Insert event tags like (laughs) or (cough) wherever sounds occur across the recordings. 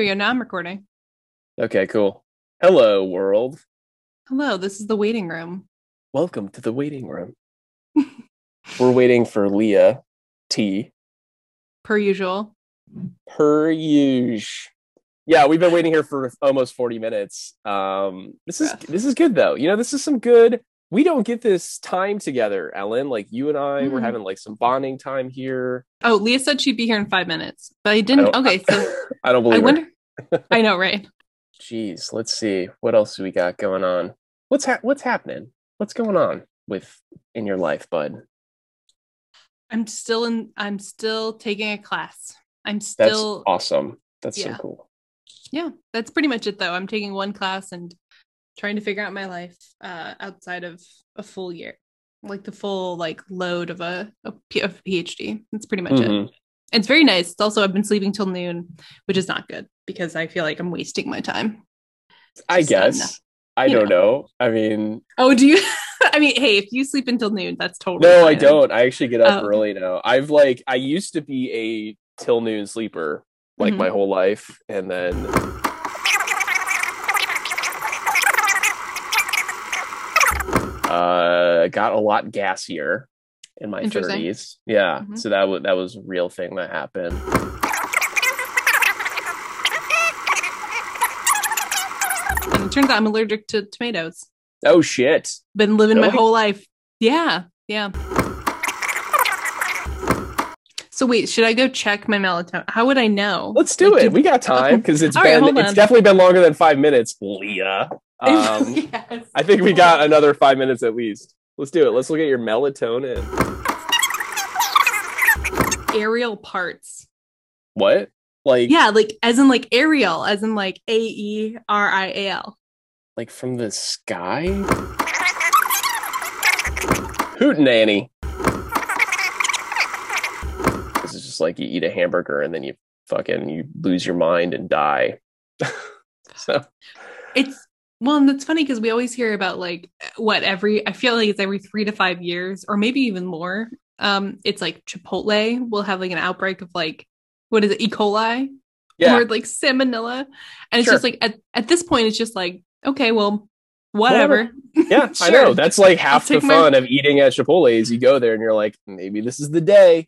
we go. Now I'm recording. Okay, cool. Hello, world. Hello, this is the waiting room. Welcome to the waiting room. (laughs) We're waiting for Leah T. Per usual. Per usual. Yeah, we've been waiting here for almost 40 minutes. Um, this is Rough. this is good though. You know, this is some good. We don't get this time together, Ellen. Like you and I, we're Mhm. having like some bonding time here. Oh, Leah said she'd be here in five minutes, but I didn't. don't- okay, so (laughs) I don't I believe. her. wonder. (laughs) I know, right? Jeez, let's see what else do we got going on. What's ha- what's happening? What's going on with in your life, bud? I'm still in. I'm still taking a class. I'm still That's awesome. That's Yeah. so cool. Yeah, that's pretty much it, though. I'm taking one class and trying to figure out my life uh, outside of a full year, like the full like load of a, a, P- of a PhD. That's pretty much it. Mhm. It's very nice. It's also I've been sleeping till noon, which is not good because I feel like I'm wasting my time. I guess. I don't know. I mean, Oh, do you? (laughs) I mean, hey, if you sleep until noon, that's totally. no, I don't. I actually get up Oh. early now. I've like I used to be a till noon sleeper like Mhm. my whole life and then uh got a lot gassier in my 30s. Yeah. Mhm. So that was that was a real thing that happened. And it turns out I'm allergic to tomatoes. Oh shit. Been living my whole life. Yeah, yeah. So wait, should I go check my melatonin? How would I know? Let's do Like, it. We got time because it's All right, been hold it's definitely been longer than 5 minutes, Leah. (laughs) Um yes. I think we got another five minutes at least. Let's do it. Let's look at your melatonin. aerial parts. What? Like, Yeah, like as in like aerial, as in like A E R I A L. like from the sky? Hootenanny. This is just like you eat a hamburger and then you fucking you lose your mind and die. (laughs) so It's well, and that's funny because we always hear about like what every I feel like it's every three to five years, or maybe even more. Um, it's like Chipotle will have like an outbreak of like what is it, E. coli yeah, or like salmonella, and it's Sure. just like at, at this point, it's just like okay, well, whatever. yeah, I (laughs) Sure. know. That's like half the take my- fun of eating at Chipotle is you go there and you're like, maybe this is the day.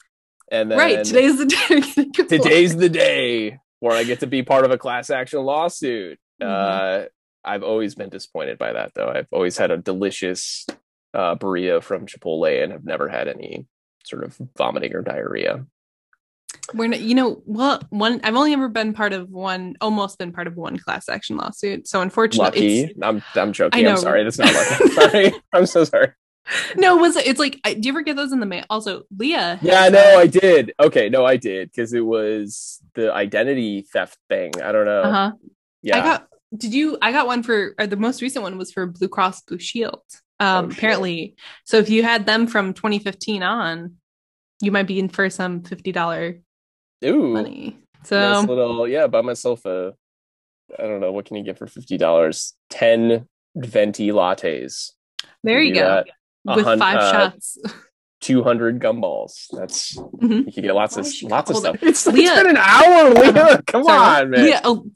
And then right, today's the day. today's the day where I get to be part of a class action lawsuit. Mhm. Uh, I've always been disappointed by that, though. I've always had a delicious uh, burrito from Chipotle and have never had any sort of vomiting or diarrhea. We're not, you know, well, one I've only ever been part of one, almost been part of one class action lawsuit. So unfortunately, Lucky. I'm I'm joking. I'm sorry. That's not lucky. (laughs) sorry. I'm so sorry. No, was it? It's like, I, do you ever get those in the mail? Also, Leah. Yeah, no, uh, I did. Okay, no, I did because it was the identity theft thing. I don't know. Uh-huh. Yeah. I got. Did you? I got one for. Or the most recent one was for Blue Cross Blue Shield. Um, Oh, apparently, so if you had them from 2015 on, you might be in for some fifty dollar Ooh. money. So nice little yeah buy myself a i don't know what can you get for $50 10 venti lattes there you Do go. that. With hun- five uh, shots. 200 gumballs that's Mhm. you can get lots of Why lots of stuff it's, it's Leah- been an hour leah come Sorry, on man Leah, oh.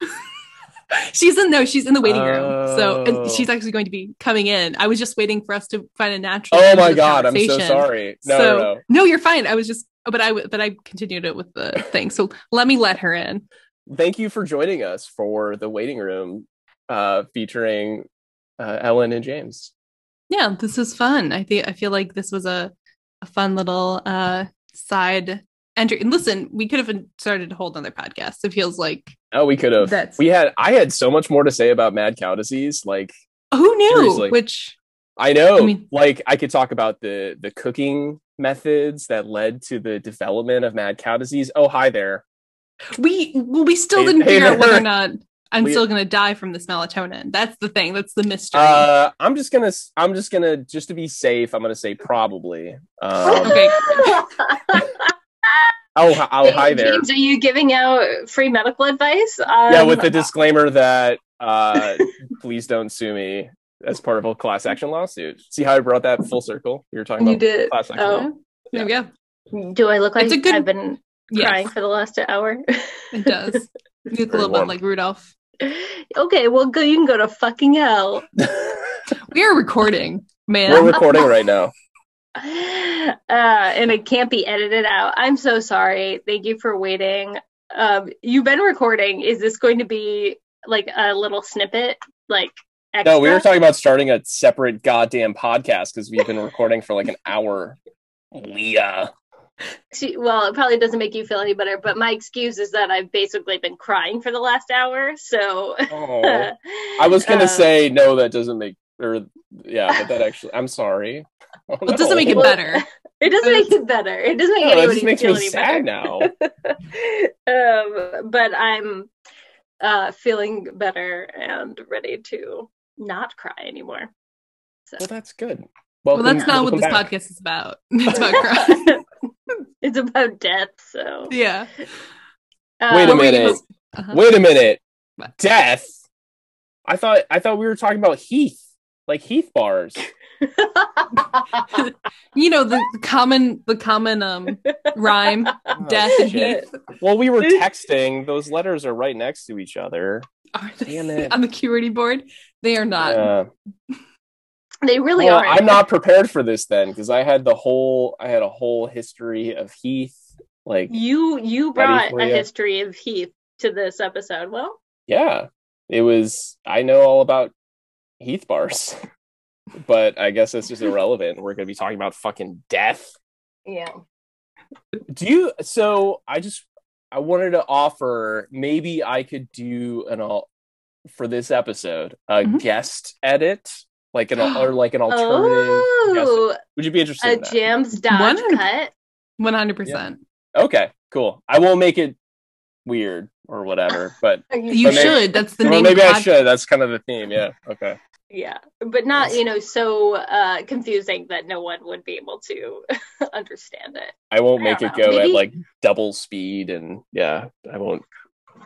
(laughs) she's in no, she's in the waiting room. So Oh. and she's actually going to be coming in. I was just waiting for us to find a natural. oh my god i'm so sorry no so no no you're fine. I was just, but I but I continued it with the thing. So let me let her in. thank you for joining us for the waiting room uh featuring uh, ellen and james Yeah, this is fun. I think I feel like this was a a fun little uh side entry. And listen, we could have started a whole other podcast. It feels like oh we could have That's- we had i had so much more to say about mad cow disease like who knew? Seriously. Which I know. I mean- like I could talk about the the cooking methods that led to the development of mad cow disease. Oh, hi there. we well, we still Hey- didn't hey figure out whether or not I'm We- still gonna die from this melatonin. That's the thing. That's the mystery. Uh, I'm just gonna I'm just gonna just to be safe. I'm gonna say probably. Um, Okay. (laughs) oh, hi- oh, hi there. James, are you giving out free medical advice? Um, Yeah, with the disclaimer that uh, please don't sue me as part of a class action lawsuit. See how I brought that full circle? You were talking about. you did. class action. Oh, law. there we go. do I look like good- I've been Yes, crying for the last hour? it does. You look a Very little bit like Rudolph. Okay, well, go. You can go to fucking hell. (laughs) We are recording, man. We're recording right now. (laughs) uh, and it can't be edited out. I'm so sorry. Thank you for waiting. Um, you've been recording. Is this going to be like a little snippet? Like extra? No, we were talking about starting a separate goddamn podcast because we've been recording for like an hour. Leah. See, well, it probably doesn't make you feel any better, but my excuse is that I've basically been crying for the last hour. So Oh. (laughs) I was gonna Uh, say no, that doesn't make or yeah, but that actually I'm sorry. (laughs) Oh, It doesn't make it better. (laughs) it doesn't make it better. It doesn't make No, that anybody just makes feel me any sad better. now. um, but I'm uh, feeling better and ready to not cry anymore. So Well, that's good. Well, that's not what this back. podcast is about. It's about crying. (laughs) it's about death. So yeah. uh, Wait a What were you minute. uh-huh. Wait a minute. Death. I thought I thought we were talking about Heath, like Heath bars. (laughs) (laughs) You know the, the common the common um rhyme Oh, death and. Heath Well, we were texting. Those letters are right next to each other. are they Damn it. on the QWERTY board. They are not. Yeah. They really Well, are. I'm not prepared for this then because I had the whole I had a whole history of Heath. Like, You you brought a ya. history of Heath to this episode. Well, yeah, it was. I know all about Heath bars, (laughs) but I guess it's just irrelevant. We're gonna be talking about fucking death. yeah. Do you? So I just I wanted to offer maybe I could do an all for this episode a Mhm. guest edit, like an or (gasps) like an alternative. guest Oh, Would you be interested? a in that? James Dodge 100. cut. One hundred percent. Okay, cool. I won't make it weird or whatever, but (laughs) You But maybe- should. That's the well, name. maybe of the I pod- should. That's kind of the theme. Yeah. Okay. Yeah, but not you know so uh, confusing that no one would be able to (laughs) understand it. I won't I make don't it know. go at like double speed, and yeah, I won't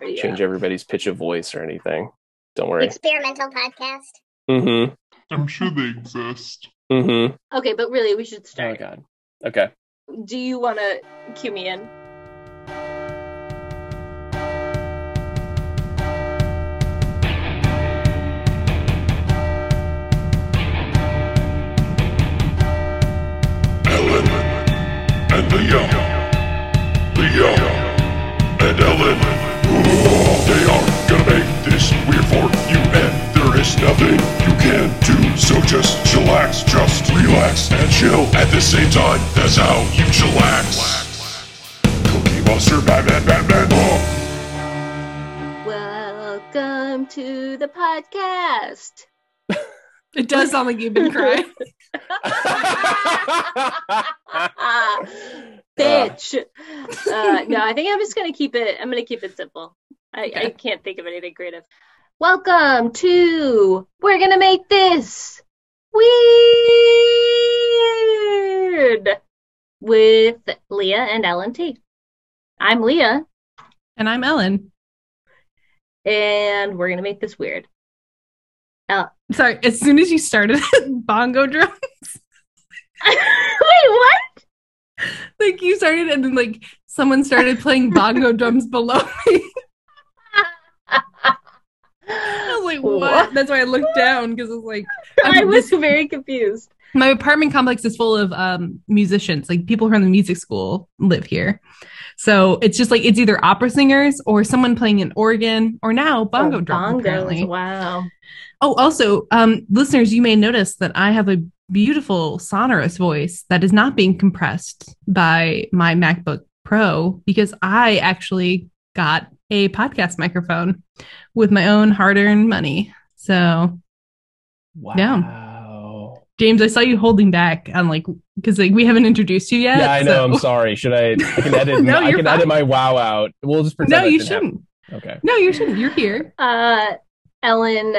Yeah. change everybody's pitch of voice or anything. Don't worry. experimental podcast. Mm-hmm. I'm sure they exist. Mm-hmm. Okay, but really, we should start. Oh start. god. Okay. Do you want to cue me in? Ellen and Leah. Leah and Ellen. Ooh, they are gonna make this weird for you, and there is nothing you can do. So just chillax, just relax and chill at the same time. That's how you chillax. Cookie Monster, Batman, Batman. Oh. Welcome to the podcast. (laughs) It does sound like you've been crying. Ah, (laughs) (laughs) bitch. Uh, no, I think I'm just gonna keep it. I'm gonna keep it simple. I, I can't think of anything creative. Welcome to. We're gonna make this weird with Leah and Ellen T. I'm Leah, And I'm Ellen. and we're gonna make this weird. Sorry, as soon as you started (laughs) bongo drums. (laughs) Wait, what? like you started and then like someone started playing bongo drums below me. I was like, what? What? That's why I looked (laughs) down because I was like, I I'm- was very confused. my apartment complex is full of um musicians like people from the music school live here so it's just like it's either opera singers or someone playing an organ or now bongo Oh, drums bongos, apparently Wow. oh also um listeners you may notice that i have a beautiful sonorous voice that is not being compressed by my macbook pro because i actually got a podcast microphone with my own hard-earned money so wow. James, I saw you holding back on like because like we haven't introduced you yet. Yeah, I know. so- I'm sorry. Should I? I can edit. (laughs) No, I you're can fine. edit my wow out. We'll just pretend. No, you didn't happen. shouldn't. Okay. No, you shouldn't. You're here. Uh, Ellen,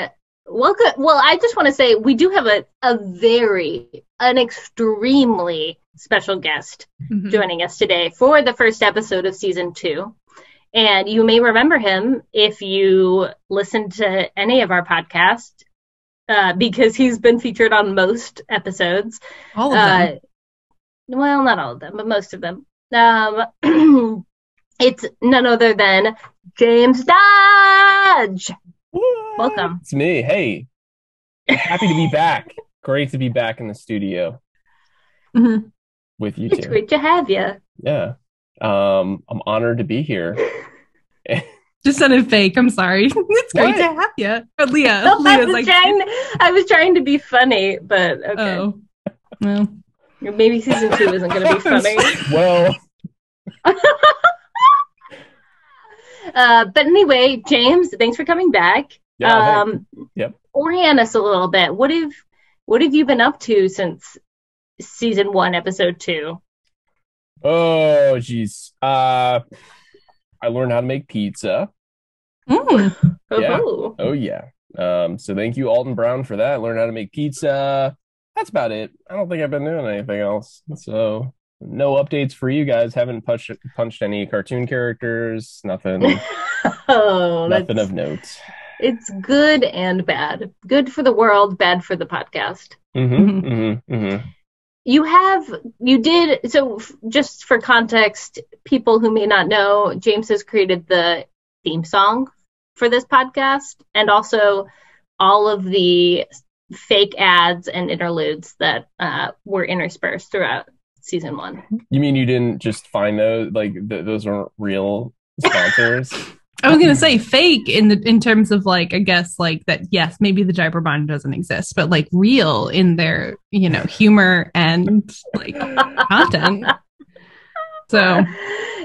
welcome. Well, I just want to say we do have a, a very, an extremely special guest Mhm. joining us today for the first episode of season two. And you may remember him if you listened to any of our podcasts, uh, because he's been featured on most episodes. All of Uh, them. well, not all of them, but most of them. Um, (clears throat) it's none other than James Dodge. Welcome. It's me. Hey, happy to be (laughs) back. Great to be back in the studio Mhm. with you It's two. great to have you. Yeah. Um, I'm honored to be here. (laughs) Just sounded fake. I'm sorry. (laughs) it's great What? to have you. But Leah, I Leah's was like, trying. I was trying to be funny, but okay. oh, well, Maybe season two isn't going to be (laughs) funny. Well, Uh, but anyway, James, thanks for coming back. yeah, hey. um, Yep. Orient us a little bit. What have What have you been up to since season one, episode two? Oh, jeez. Uh, I learned how to make pizza. mm, Yeah. Oh, Oh, yeah. Um, so thank you, Alton Brown, for that. Learned how to make pizza. That's about it. I don't think I've been doing anything else. So no updates for you guys. Haven't punched punched any cartoon characters. Nothing. (laughs) oh, nothing that's, of note. it's good and bad. Good for the world, bad for the podcast. Mm-hmm, mm-hmm, mm-hmm. You have, you did, so f- just for context, people who may not know, James has created the theme song for this podcast and also all of the fake ads and interludes that uh, were interspersed throughout season one. You mean you didn't just find those? Like th- those weren't real sponsors? (laughs) I was gonna say fake in the in terms of like I guess like that. Yes, maybe the diaper bond doesn't exist, but like real in their you know humor and like content. So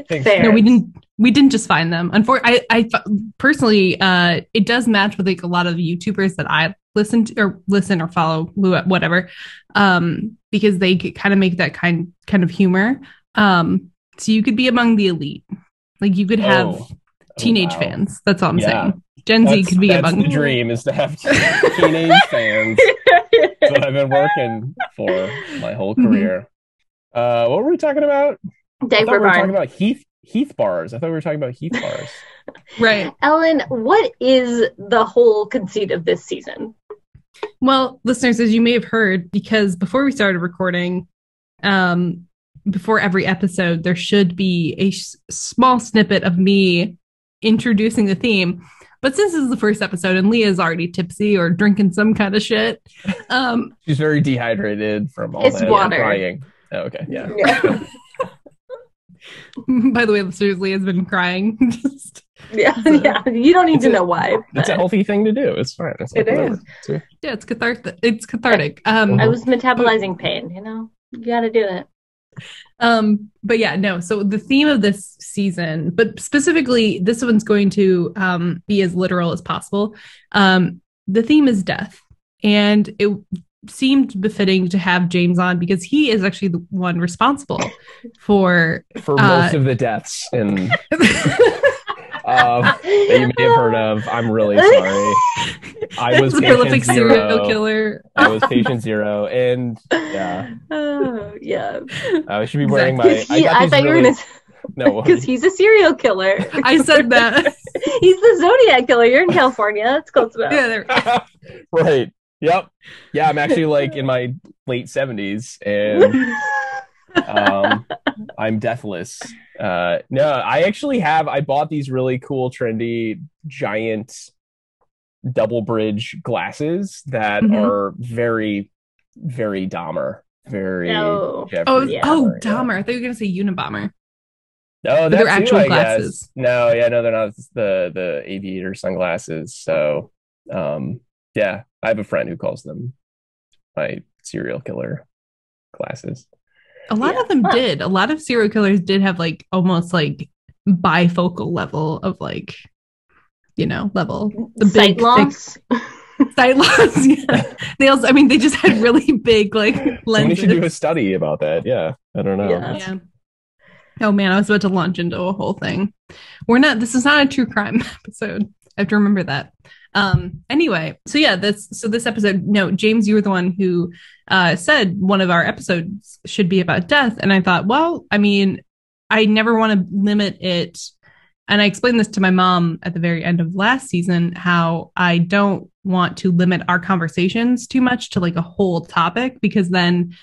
Thanks. Fair. no, we didn't. We didn't just find them. Unfortunately, I, I personally, uh, it does match with like a lot of YouTubers that I listen to or listen or follow, who- whatever, um, because they kind of make that kind kind of humor. Um, so you could be among the elite, like you could have Oh. Teenage wow. fans. That's all I'm Yeah. saying. Gen Z could be that's among the dream is to have (laughs) teenage fans. That's what I've been working for my whole Mhm. career. Uh, what were we talking about? I thought Diaper we were talking about Heath Heath bars. I thought we were talking about Heath (laughs) bars. right. Ellen, what is the whole conceit of this season? Well, listeners, as you may have heard, because before we started recording, um, before every episode, there should be a s- small snippet of me introducing the theme. But since this is the first episode and Leah's already tipsy or drinking some kind of shit, um, (laughs) She's very dehydrated from all It's that water. crying. Oh, okay, yeah. Yeah. (laughs) by the way, listeners, Leah's been crying. (laughs) Just, yeah, yeah. You don't need It's to a- know why. It's a healthy thing to do. It's fine. It's It like, is. whatever. It's- yeah, it's cathartic. It's cathartic. Um, I was metabolizing pain, you know? You gotta do it. Um, but yeah, no. So the theme of this season, but specifically this one's going to um be as literal as possible. Um, the theme is death, and it seemed befitting to have James on because he is actually the one responsible for For Uh, most of the deaths in um, (laughs) that you may have heard of, I'm really sorry. (laughs) I was (laughs) the patient prolific zero. serial killer. I was patient zero, and yeah, (laughs) Oh, yeah. I should be wearing Exactly. my. I He- got I these thought you were really, gonna (laughs) no. because he's a serial killer. I said that. he's the Zodiac killer. You're in California. That's close enough. yeah, there. right. Yep. Yeah, I'm actually like in my late 70s, and um, I'm deathless. Uh, no, I actually have. I bought these really cool, trendy, giant double bridge glasses that Mhm. are very, very Dahmer. Very. No. Jeffrey Oh, Yeah. oh, yeah. Dahmer. I thought you were gonna say Unabomber. No, they're that's actual I guess. glasses. No, yeah, no, they're not the the aviator sunglasses. So, um, yeah, I have a friend who calls them my serial killer glasses. A lot Yeah. of them Huh. did. A lot of serial killers did have like almost like bifocal level of like, you know, level. The Sight big loss. thick (laughs) sight loss. yeah. (laughs) They also, I mean, they just had really big like Somebody lenses. should do a study about that. Yeah, I don't know. Yeah. yeah. Oh man, I was about to launch into a whole thing. We're not. This is not a true crime (laughs) episode. I have to remember that. Um. Anyway, so yeah, this so this episode. No, James, you were the one who uh, said one of our episodes should be about death, and I thought, well, I mean, I never want to limit it. And I explained this to my mom at the very end of last season how I don't want to limit our conversations too much to like a whole topic because then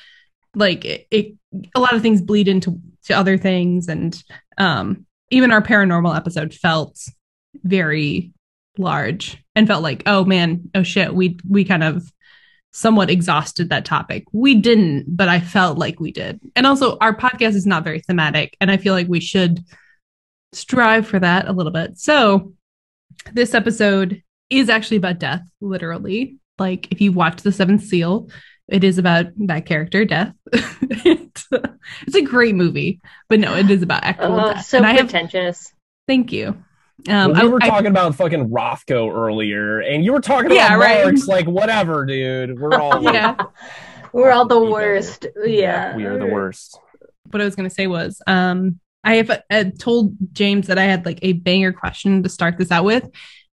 like it, it a lot of things bleed into to other things and um even our paranormal episode felt very large and felt like, oh man, oh shit, we we kind of somewhat exhausted that topic. We didn't, but I felt like we did. And also our podcast is not very thematic and I feel like we should strive for that a little bit. So this episode is actually about death, literally. Like if you watch The Seventh Seal, it is about that character, death. it's, (laughs) a, it's a great movie, but no, it is about actual Oh, death. so and I have pretentious. thank you. Um, Well, we were I- I- talking about fucking Rothko earlier, and you were talking about Yeah, right. Marx. Like, whatever, dude. We're all (laughs) yeah. We're all the We better. worst. Yeah. we are the worst. what I was going to say was, um, I have uh, told James that I had like a banger question to start this out with.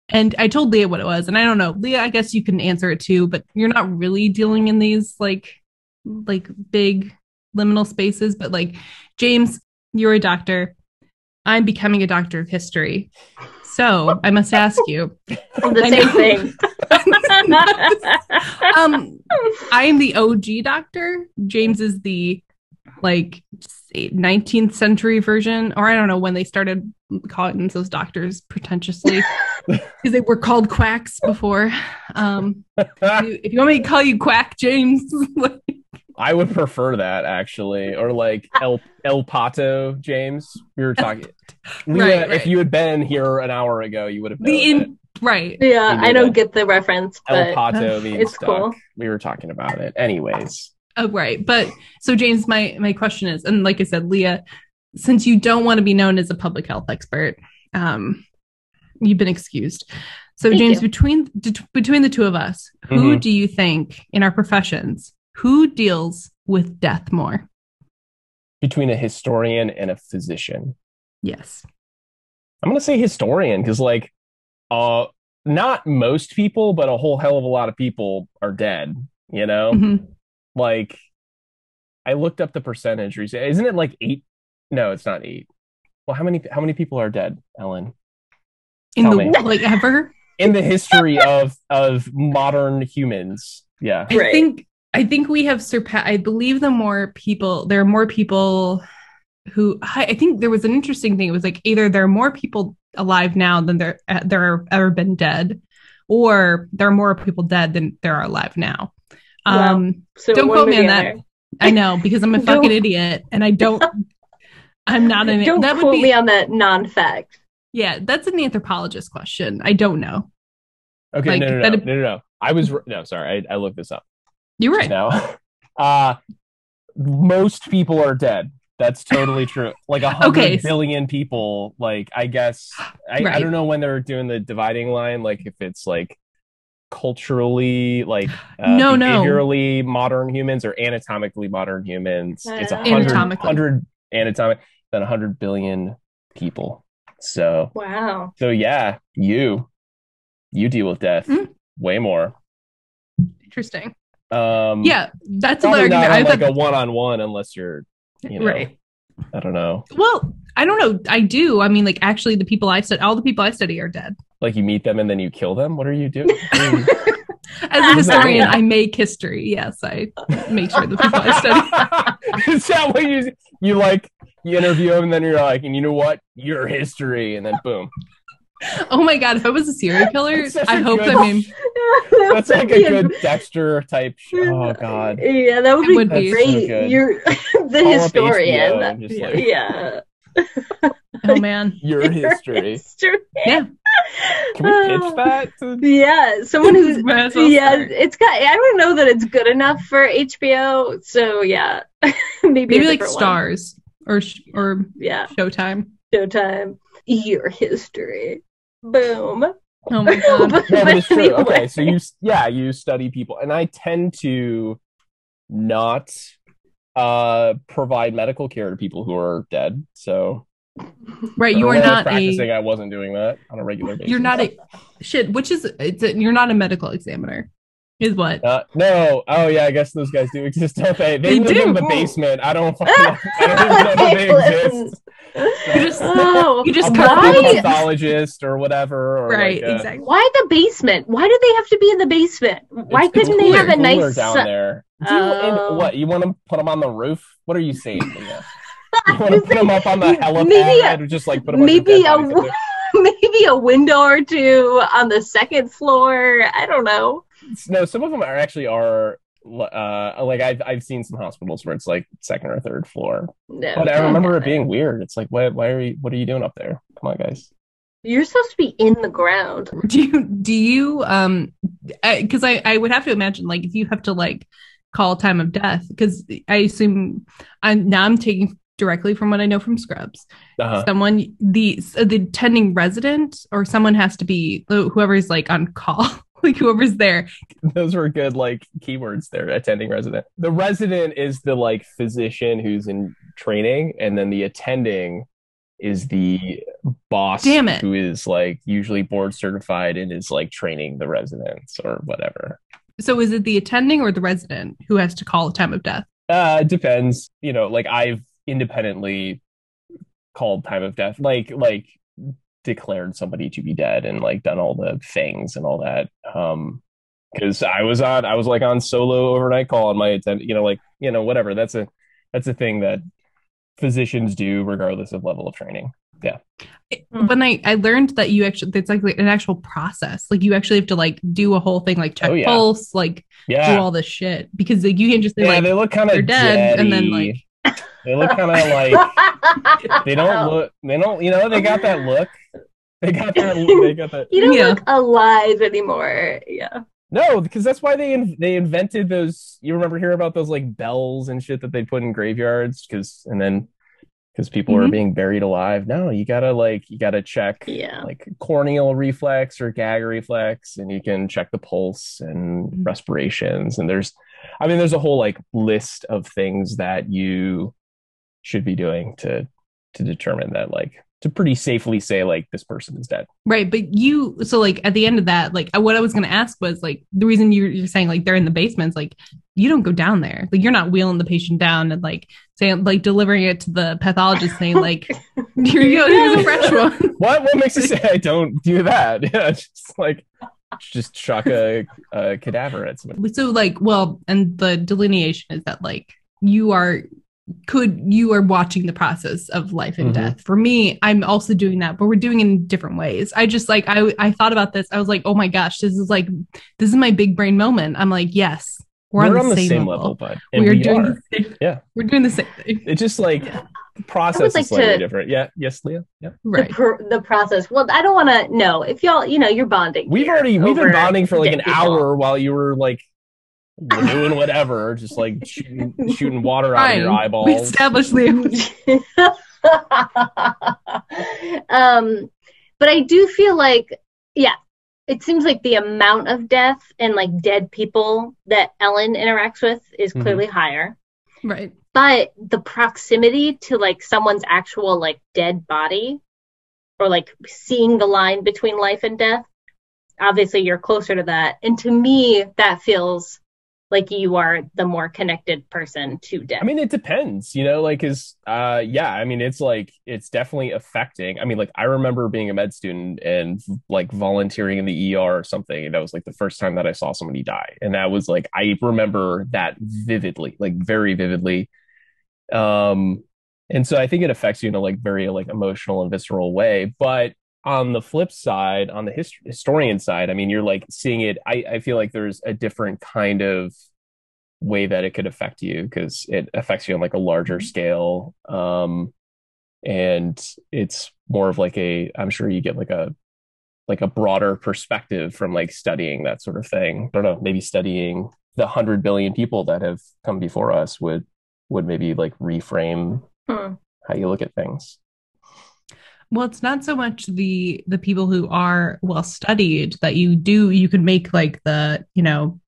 And I told Leah what it was. And I don't know, Leah, I guess you can answer it too, but you're not really dealing in these like, like big liminal spaces. But like, James, you're a doctor. I'm becoming a doctor of history. So I must ask you, (laughs) The same thing. (laughs) um, I am the OG doctor. James is the like 19th century version, or I don't know when they started calling themselves doctors pretentiously (laughs) because they were called quacks before. Um, if you- if you want me to call you quack, James, (laughs) I would prefer that actually, or like El El Pato James. We were talking. Leah, Right, if you had been here an hour ago, you would have known the in right. yeah, I don't that. get the reference, El but Pato means it's duck. cool. We were talking about it, anyways. Oh, right. But so, James, my my question is, and like I said, Leah, since you don't want to be known as a public health expert, um, you've been excused. So, Thank James, you. between d- between the two of us, who Mhm. do you think in our professions who deals with death more? Between a historian and a physician, Yes. I'm gonna say historian because, like, uh, not most people, but a whole hell of a lot of people are dead. You know, Mhm. Like I looked up the percentage. recently. Isn't it like eight? No, it's not eight. Well, how many how many people are dead, Ellen? In Tell the me. like ever, In the history of of modern humans. Yeah. I Right. think I think we have surpassed. I believe the more people, there are more people who. I, I think there was an interesting thing. It was like either there are more people alive now than there uh, there have ever been dead, or there are more people dead than there are alive now. Wow. Um, so don't quote me on that. other. I know because I'm a (laughs) fucking idiot and I don't. (laughs) I'm not an. Don't that would quote be. me on that non-fact. Yeah, that's an anthropologist question. I don't know. Okay. Like, no, no, no, that'd- no, no, no. I was no. Sorry, I, I looked this up You're right. now. (laughs) Uh most people are dead. That's totally true. Like a hundred Okay. billion people. Like I guess I, I don't know when they're doing the dividing line. Like if it's like culturally, like uh, No, no. behaviorally modern humans or anatomically modern humans. It's a Uh, hundred Anatomically. hundred anatomic than a hundred billion people. So Wow. so yeah, you you deal with death Mm. way more. Interesting. Um, Yeah, that's a probably good not argument. I on thought like a one-on-one unless you're you know right. I don't know Well, I don't know. I do. I mean, like actually, the people I study, all the people I study are dead. like you meet them and then you kill them. What are you doing? (laughs) As a What does that historian. I make history. Yes, I make sure the people I study. (laughs) Is that what you you like? You interview them and then you're like, and you know what? Your history, and then boom. (laughs) Oh my god! If I was a serial (laughs) killer, That's such I a hope good- I mean (laughs) That's like a good Dexter type. Sh- oh god. Yeah, that would be would be. great. That's so. You're the Call historian. HBO Yeah. like, yeah. Oh man. your history. history. Yeah. Can we pitch uh, that? To- Yeah, someone who's Might as well yeah, start. it's got. I don't know that it's good enough for HBO. So yeah, maybe Maybe like different one. stars or or Yeah, Showtime. Showtime. Your history. Boom. Oh my god. (laughs) But- no, but it's true. anyway. Okay, so you yeah you study people, and I tend to not uh provide medical care to people who are dead. So Right, you or are when I was not practicing. a. I wasn't doing that on a regular basis. You're not a shit. Which is it's a, you're not a medical examiner, is what. Uh, no. Oh yeah, I guess those guys do exist, (laughs) don't they? They, They live do. in the basement. I don't. (laughs) Fucking know. I don't even know if they exist. You just- (laughs) oh, you just a cut why? them. pathologist or whatever. Or Right, like a- exactly. Why the basement? Why do they have to be in the basement? Why It's- it's couldn't they have a cooler nice down sun- there? Do you- and Oh. what you want to put them on the roof? What are you saying? You (laughs) want to put them up on the helipad? Maybe a- just like put them maybe a dead bodies up there? maybe (laughs) maybe a window or two on the second floor. I don't know. No, some of them are actually are uh like I've I've seen some hospitals where it's like second or third floor. No. But I remember it being weird. It's like why why are you what are you doing up there? Come on, guys. You're supposed to be in the ground. (laughs) Do you do you um because I, I would have to imagine like if you have to like call time of death because I assume I'm now I'm taking directly from what I know from Scrubs. Uh-huh. Someone the the attending resident or someone has to be whoever's like on call. (laughs) (laughs) like whoever's there. Those were good like keywords there, attending resident. The resident is the like physician who's in training, and then the attending is the boss Damn it. who is like usually board certified and is like training the residents or whatever. So is it the attending or the resident who has to call a time of death? Uh depends. You know, like I've independently called time of death, like like declared somebody to be dead and like done all the things and all that. Um because I was on I was like on solo overnight call on my attend you know, like, you know, whatever. That's a that's a thing that physicians do regardless of level of training. Yeah. When I I learned that you actually it's like an actual process. Like you actually have to like do a whole thing like check Oh, yeah. pulse, like Yeah. do all this shit because like you can just say yeah, like they look kind of dead and then like they look kind of like (laughs) they don't look they don't you know they got that look they got that they got that (laughs) You don't Yeah. look alive anymore. Yeah. no because that's why they in, they invented those you remember hearing about those like bells and shit that they put in graveyards because and then because people are Mhm. being buried alive no you gotta like you gotta check Yeah. like corneal reflex or gag reflex and you can check the pulse and Mhm. respirations and there's i mean there's a whole like list of things that you should be doing to to determine that like to pretty safely say like this person is dead right. But you so like at the end of that, like what I was gonna ask was like the reason you're you're saying like they're in the basements, like you don't go down there. Like you're not wheeling the patient down and like saying like delivering it to the pathologist saying like (laughs) here you go, here's a fresh (laughs) one. what what makes you say i don't do that (laughs) yeah it's just like just chuck a, a cadaver at somebody so like well and the delineation is that like you are could you are watching the process of life and Mhm. death for me i'm also doing that but we're doing it in different ways i just like i i thought about this i was like oh my gosh this is like this is my big brain moment i'm like yes we're, on, the, same, level, bud and we are we doing are. the same Yeah. we're doing the same thing it's just like Yeah. the process like is slightly to- different yeah yes leah yeah The, right pr- the process. Well, I don't want to know if y'all, you know, you're bonding. We've already we've been bonding for like an hour while you were like doing whatever, just like shooting shooting water out of your Fine. we established the (laughs) um, but I do feel like, yeah, it seems like the amount of death and like dead people that Ellen interacts with is Mhm. clearly higher. right But the proximity to like someone's actual like dead body or like seeing the line between life and death, obviously you're closer to that. And to me, that feels like you are the more connected person to death. I mean, it depends, you know, like, is, uh, yeah, I mean, it's like, it's definitely affecting. I mean, like, I remember being a med student and like volunteering in the ER or something. And that was like the first time that I saw somebody die. And that was like, I remember that vividly, like, very vividly. Um, and so I think it affects you in a like very like emotional and visceral way. But on the flip side, on the hist- historian side, I mean, you're like seeing it. I, I feel like there's a different kind of way that it could affect you because it affects you on like a larger scale. Um, and it's more of like a, I'm sure you get like a, like a broader perspective from like studying that sort of thing. I don't know, maybe studying the hundred billion people that have come before us would, would maybe like reframe Hmm. how you look at things. Well, it's not so much the the people who are well studied that you do you can make like the, you know,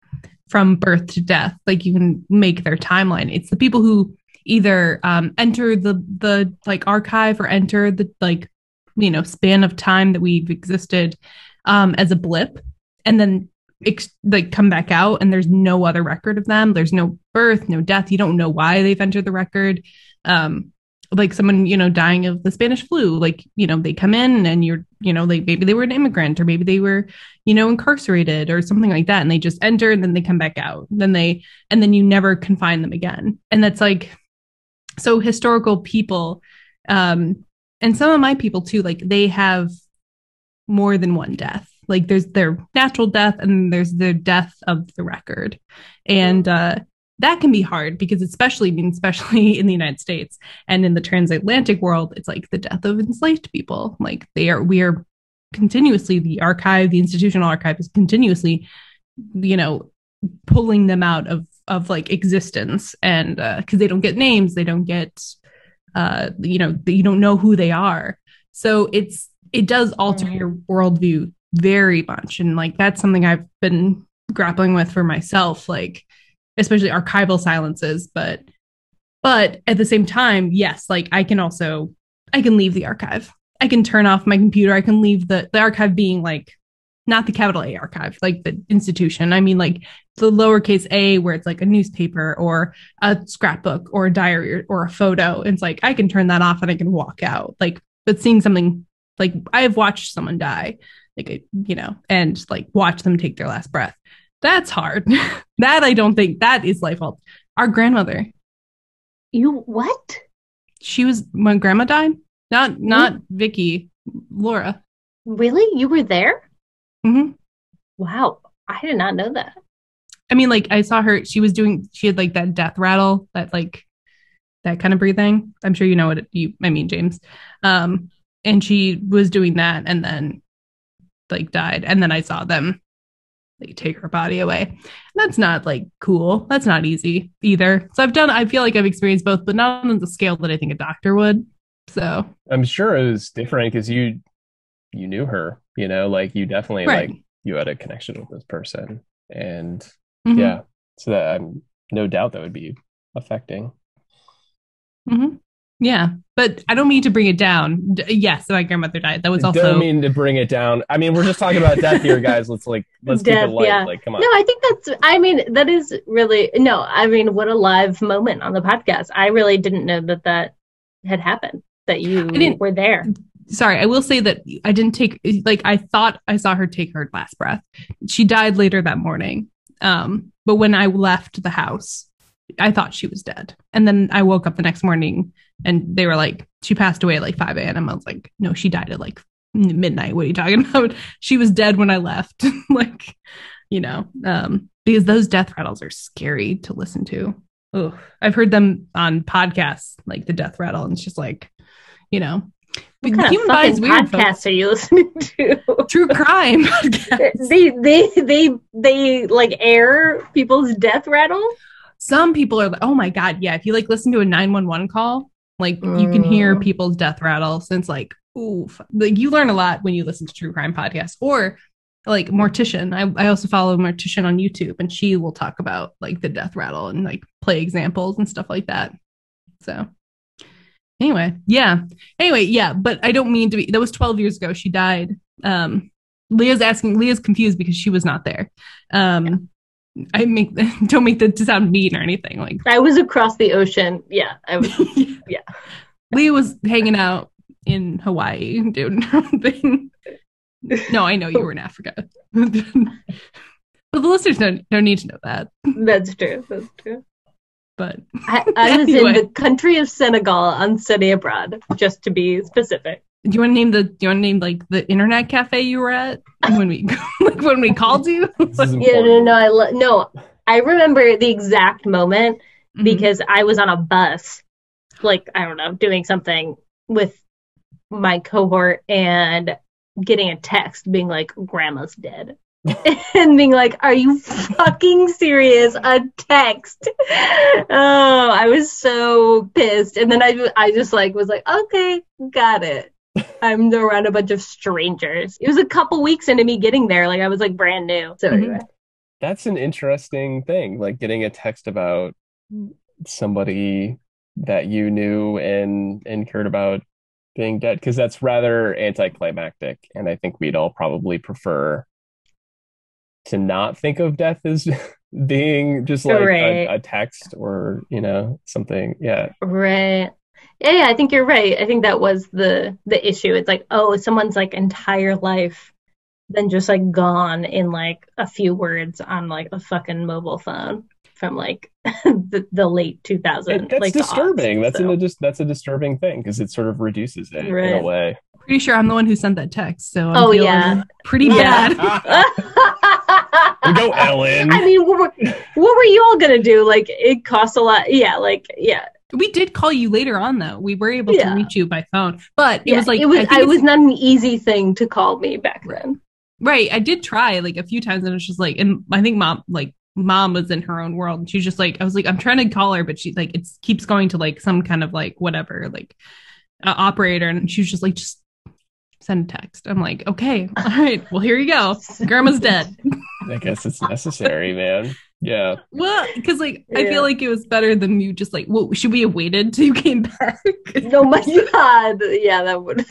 from birth to death, like you can make their timeline. It's the people who either um enter the the like archive or enter the like you know span of time that we've existed um as a blip and then ex- like come back out and there's no other record of them. There's no birth, no death. You don't know why they've entered the record. Um like someone you know dying of the spanish flu like you know they come in and you're you know like maybe they were an immigrant or maybe they were you know incarcerated or something like that and they just enter and then they come back out then they and then you never can find them again and that's like so historical people um and some of my people too like they have more than one death. Like there's their natural death and there's the death of the record. And uh that can be hard because especially I mean especially (laughs) in the United States and in the transatlantic world, it's like the death of enslaved people. Like they are we are continuously the archive, the institutional archive is continuously, you know, pulling them out of of like existence and because uh, they don't get names, they don't get uh you know, you don't know who they are. So it's it does alter mm. your worldview very much. And like that's something I've been grappling with for myself, like especially archival silences, but but at the same time, yes, like I can also I can leave the archive. I can turn off my computer. I can leave the the archive being like not the capital A archive, like the institution. I mean like the lowercase a where it's like a newspaper or a scrapbook or a diary or, or a photo. It's like I can turn that off and I can walk out. Like but seeing something like I've watched someone die, like you know, and like watch them take their last breath. That's hard. (laughs) that I don't think that is life altering. Our grandmother. You what? She was when grandma died. Not not mm-hmm. Vicky, Laura. Really? You were there? Mm-hmm. Wow, I did not know that. I mean, like I saw her. She was doing. She had like that death rattle, that like that kind of breathing. I'm sure you know what it, you. I mean, James. Um, and she was doing that, and then like died, and then I saw them like take her body away. That's not like cool. That's not easy either. So I've done. I feel like I've experienced both, but not on the scale that I think a doctor would. So I'm sure it was different because you you knew her. You know, like you definitely right. like you had a connection with this person, and mm-hmm. yeah. So that I'm no doubt that would be affecting. Mm-hmm. Yeah, but I don't mean to bring it down. D- yes, my grandmother died. That was also. Don't mean to bring it down. I mean, we're just talking about death here, guys. Let's like (laughs) let's death, keep it light. Yeah. Like, come on. No, I think that's. I mean, that is really no. I mean, what a live moment on the podcast. I really didn't know that that had happened. That you were there. Sorry, I will say that I didn't take like I thought I saw her take her last breath. She died later that morning. Um, but when I left the house, I thought she was dead. And then I woke up the next morning and they were like, she passed away at like 5 a.m. I was like, no, she died at like midnight. What are you talking (laughs) about? She was dead when I left. (laughs) like, you know, um, because those death rattles are scary to listen to. Ugh. I've heard them on podcasts, like the death rattle, and it's just like, you know, what kind human of fucking podcasts are you listening to? (laughs) True crime. they they they they like air people's death rattle. Some people are like, oh my god, yeah. If you like listen to a nine one one call, like you can hear mm. people's death rattle since like oof. Like you learn a lot when you listen to true crime podcasts or like Mortician. I, I also follow Mortician on YouTube and she will talk about like the death rattle and like play examples and stuff like that. So anyway, yeah. Anyway, yeah, but I don't mean to be that was 12 years ago. She died. Um Leah's asking Leah's confused because she was not there. Um yeah. I make (laughs) don't make that sound mean or anything. Like I was across the ocean. Yeah, I was. (laughs) yeah, Leah was hanging out in Hawaii doing something. No, I know you were in Africa. (laughs) but the listeners don't don't need to know that. That's true. That's true. But I, I was in the country of Senegal on study abroad, just to be specific. Do you want to name the? Do you want to name like the internet cafe you were at when we (laughs) like when we called you? yeah, no, no, I lo- no. I remember the exact moment mm-hmm. because I was on a bus, like I don't know, doing something with my cohort and getting a text being like, "Grandma's dead." (laughs) and being like, "Are you fucking serious?" A text. (laughs) Oh, I was so pissed, and then I, I just like was like, "Okay, got it." I'm around a bunch of strangers. It was a couple weeks into me getting there. Like I was like brand new. So mm-hmm. anyway. That's an interesting thing, like getting a text about somebody that you knew and and cared about being dead because that's rather anticlimactic and i think we'd all probably prefer to not think of death as (laughs) being just like right. a, a, text or you know something yeah right yeah, yeah, I think you're right. I think that was the the issue. It's like, oh, someone's like entire life then just like gone in like a few words on like a fucking mobile phone from like (laughs) the, the late 2000s. that's like disturbing. That's so. a just that's a disturbing thing because it sort of reduces it right. in a way. Pretty sure I'm the one who sent that text. So I'm Oh, yeah. pretty Yeah. bad. (laughs) we go Ellen. I mean, what were, what were you all gonna do? Like, it costs a lot. Yeah, like, yeah, We did call you later on though. We were able Yeah. to reach you by phone, but it yeah. was like it was. I think I was not an easy thing to call me back then. right. I did try like a few times, and it's just like, and I think mom like mom was in her own world, and she's just like, I was like, I'm trying to call her, but she like it keeps going to like some kind of like whatever like uh, operator, and she was just like, just send a text. I'm like, okay, all right, well here you go. (laughs) Grandma's dead. I guess it's necessary, man. Yeah. Well, because like I feel like it was better than you just like, well, should we have waited till you came back? (laughs) Oh my god. Yeah, that would.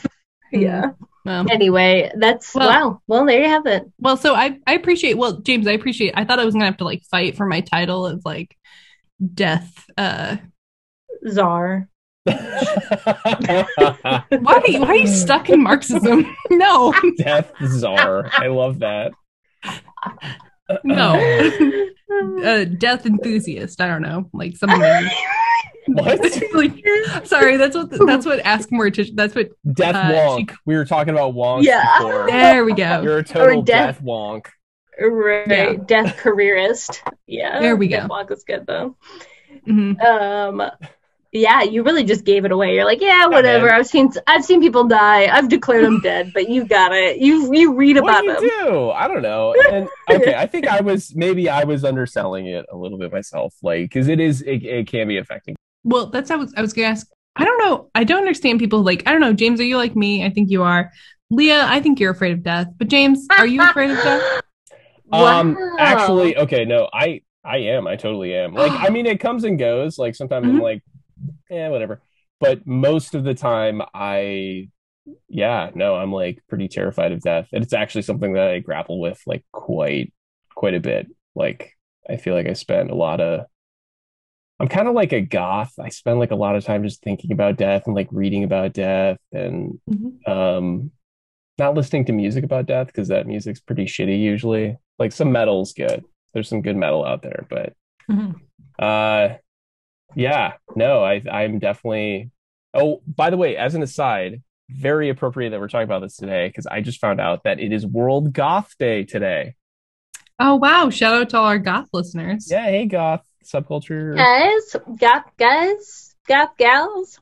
Yeah. Um, Anyway, that's Well- wow. Well, there you have it. well, so I I appreciate. Well, James, I appreciate. I thought I was gonna have to like fight for my title of like death. Uh, Czar. (laughs) why are you, why are you stuck in Marxism? (laughs) no, Death czar. I love that. No, (laughs) uh, death enthusiast. I don't know, like something. (laughs) (laughs) What? like, sorry, that's what that's what ask mortician. That's what. Death Uh, wonk. she- We were talking about wonks Yeah. before. There we go. You're a total Or death- death wonk. Right. Yeah. Death careerist. Yeah. There we Death go. Walk is good though. Mhm. Um yeah, you really just gave it away. You're like, yeah, whatever. man. I've seen I've seen people die. I've declared them dead, but you got it. You you read What about do you them. do? I don't know. (laughs) And okay, I think I was maybe I was underselling it a little bit myself, like because it is it, it can be affecting. Well, that's I was I was gonna ask. I don't know. I don't understand people like I don't know. James, are you like me? I think you are. Leah, I think you're afraid of death. But James, are you afraid of death? (laughs) Um, Wow. actually, okay, no, I I am. I totally am. Like, I (gasps) mean, it comes and goes. Like sometimes I'm Mhm. like, yeah, whatever. But most of the time, I, yeah, no, I'm like pretty terrified of death. And it's actually something that I grapple with like quite quite a bit. Like, I feel like I spend a lot of. I'm kind of like a goth. I spend like a lot of time just thinking about death and like reading about death and Mhm. um not listening to music about death because that music's pretty shitty usually like some metal's good there's some good metal out there but Mhm. uh yeah no i i'm definitely oh by the way as an aside very appropriate that we're talking about this today because i just found out that it is world goth day today Oh wow! Shout out to all our goth listeners. yeah hey goth subculture Guys, got guys, goth gals.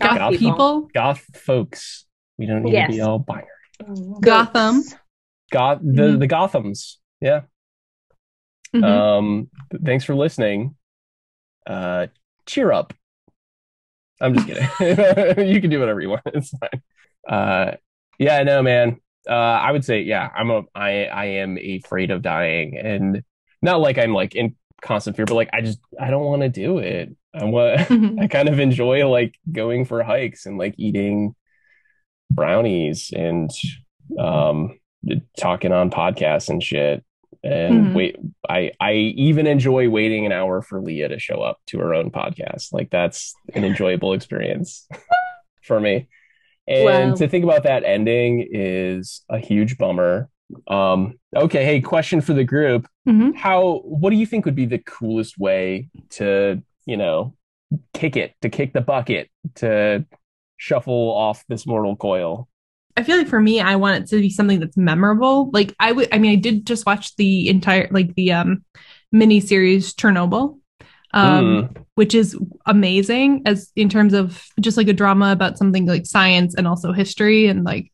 goth Goth people. goth folks we don't need to be all binary Gotham. goth the Mhm. the gothams yeah Mhm. Um, th- thanks for listening. Uh, cheer up. I'm just kidding. (laughs) you can do whatever you want. It's fine. Uh, yeah, no, man. Uh, I would say, yeah, I'm a, I, I am afraid of dying, and not like I'm like in constant fear, but like I just, I don't want to do it. I want, Mhm. (laughs) I kind of enjoy like going for hikes and like eating brownies and um talking on podcasts and shit. And Mhm. wait, I I even enjoy waiting an hour for Leah to show up to her own podcast. Like that's an enjoyable experience (laughs) for me. And Wow. to think about that ending is a huge bummer. Um okay, hey, question for the group Mhm. how what do you think would be the coolest way to you know kick it to kick the bucket to shuffle off this mortal coil I feel like for me, I want it to be something that's memorable. Like I would, I mean, I did just watch the entire, like the um mini series Chernobyl, um, which is amazing as in terms of just like a drama about something like science and also history and like.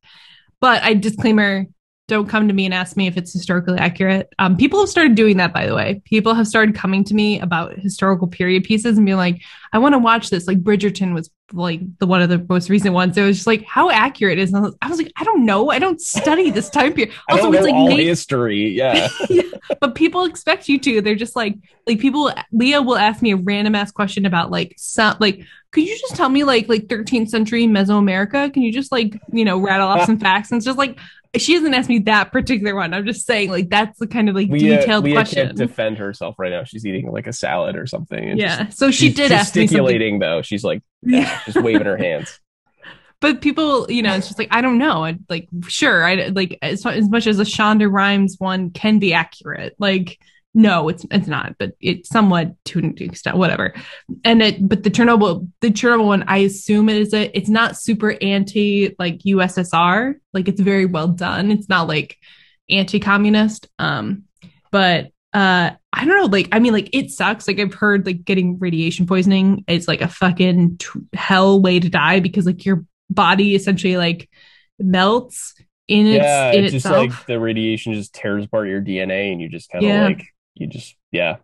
But I disclaimer: don't come to me and ask me if it's historically accurate. Um, people have started doing that, by the way. People have started coming to me about historical period pieces and being like, "I want to watch this." Like Bridgerton was like the one of the most recent ones. It was just like, how accurate is? And I was like, I don't know. I don't study this time period. Also, it's like all made- history (laughs) yeah but people expect you to. They're just like, like people. Leah will ask me a random ass question about like some like. Could you just tell me like like 13th century Mesoamerica? Can you just like you know rattle off some facts? And it's just like she doesn't ask me that particular one. I'm just saying like that's the kind of like Leah, detailed Leah question. can't defend herself right now she's eating like a salad or something yeah. just- So she did ask me something. gesticulating though she's like Yeah. just waving her hands (laughs) but people, you know, it's just like I don't know. I like sure, I like as, as much as a Shonda Rhimes one can be accurate. Like no, it's it's not, but it's somewhat to an extent, whatever. And it, but the Chernobyl, the Chernobyl one, I assume it is a, it's not super anti like USSR, like it's very well done. It's not like anti-communist, um, but uh, I don't know, like I mean, like it sucks. Like I've heard like getting radiation poisoning is like a fucking t- hell way to die because like your body essentially like melts in its yeah, in it's just like the radiation just tears apart your DNA, and you just kind of Yeah. like you just yeah.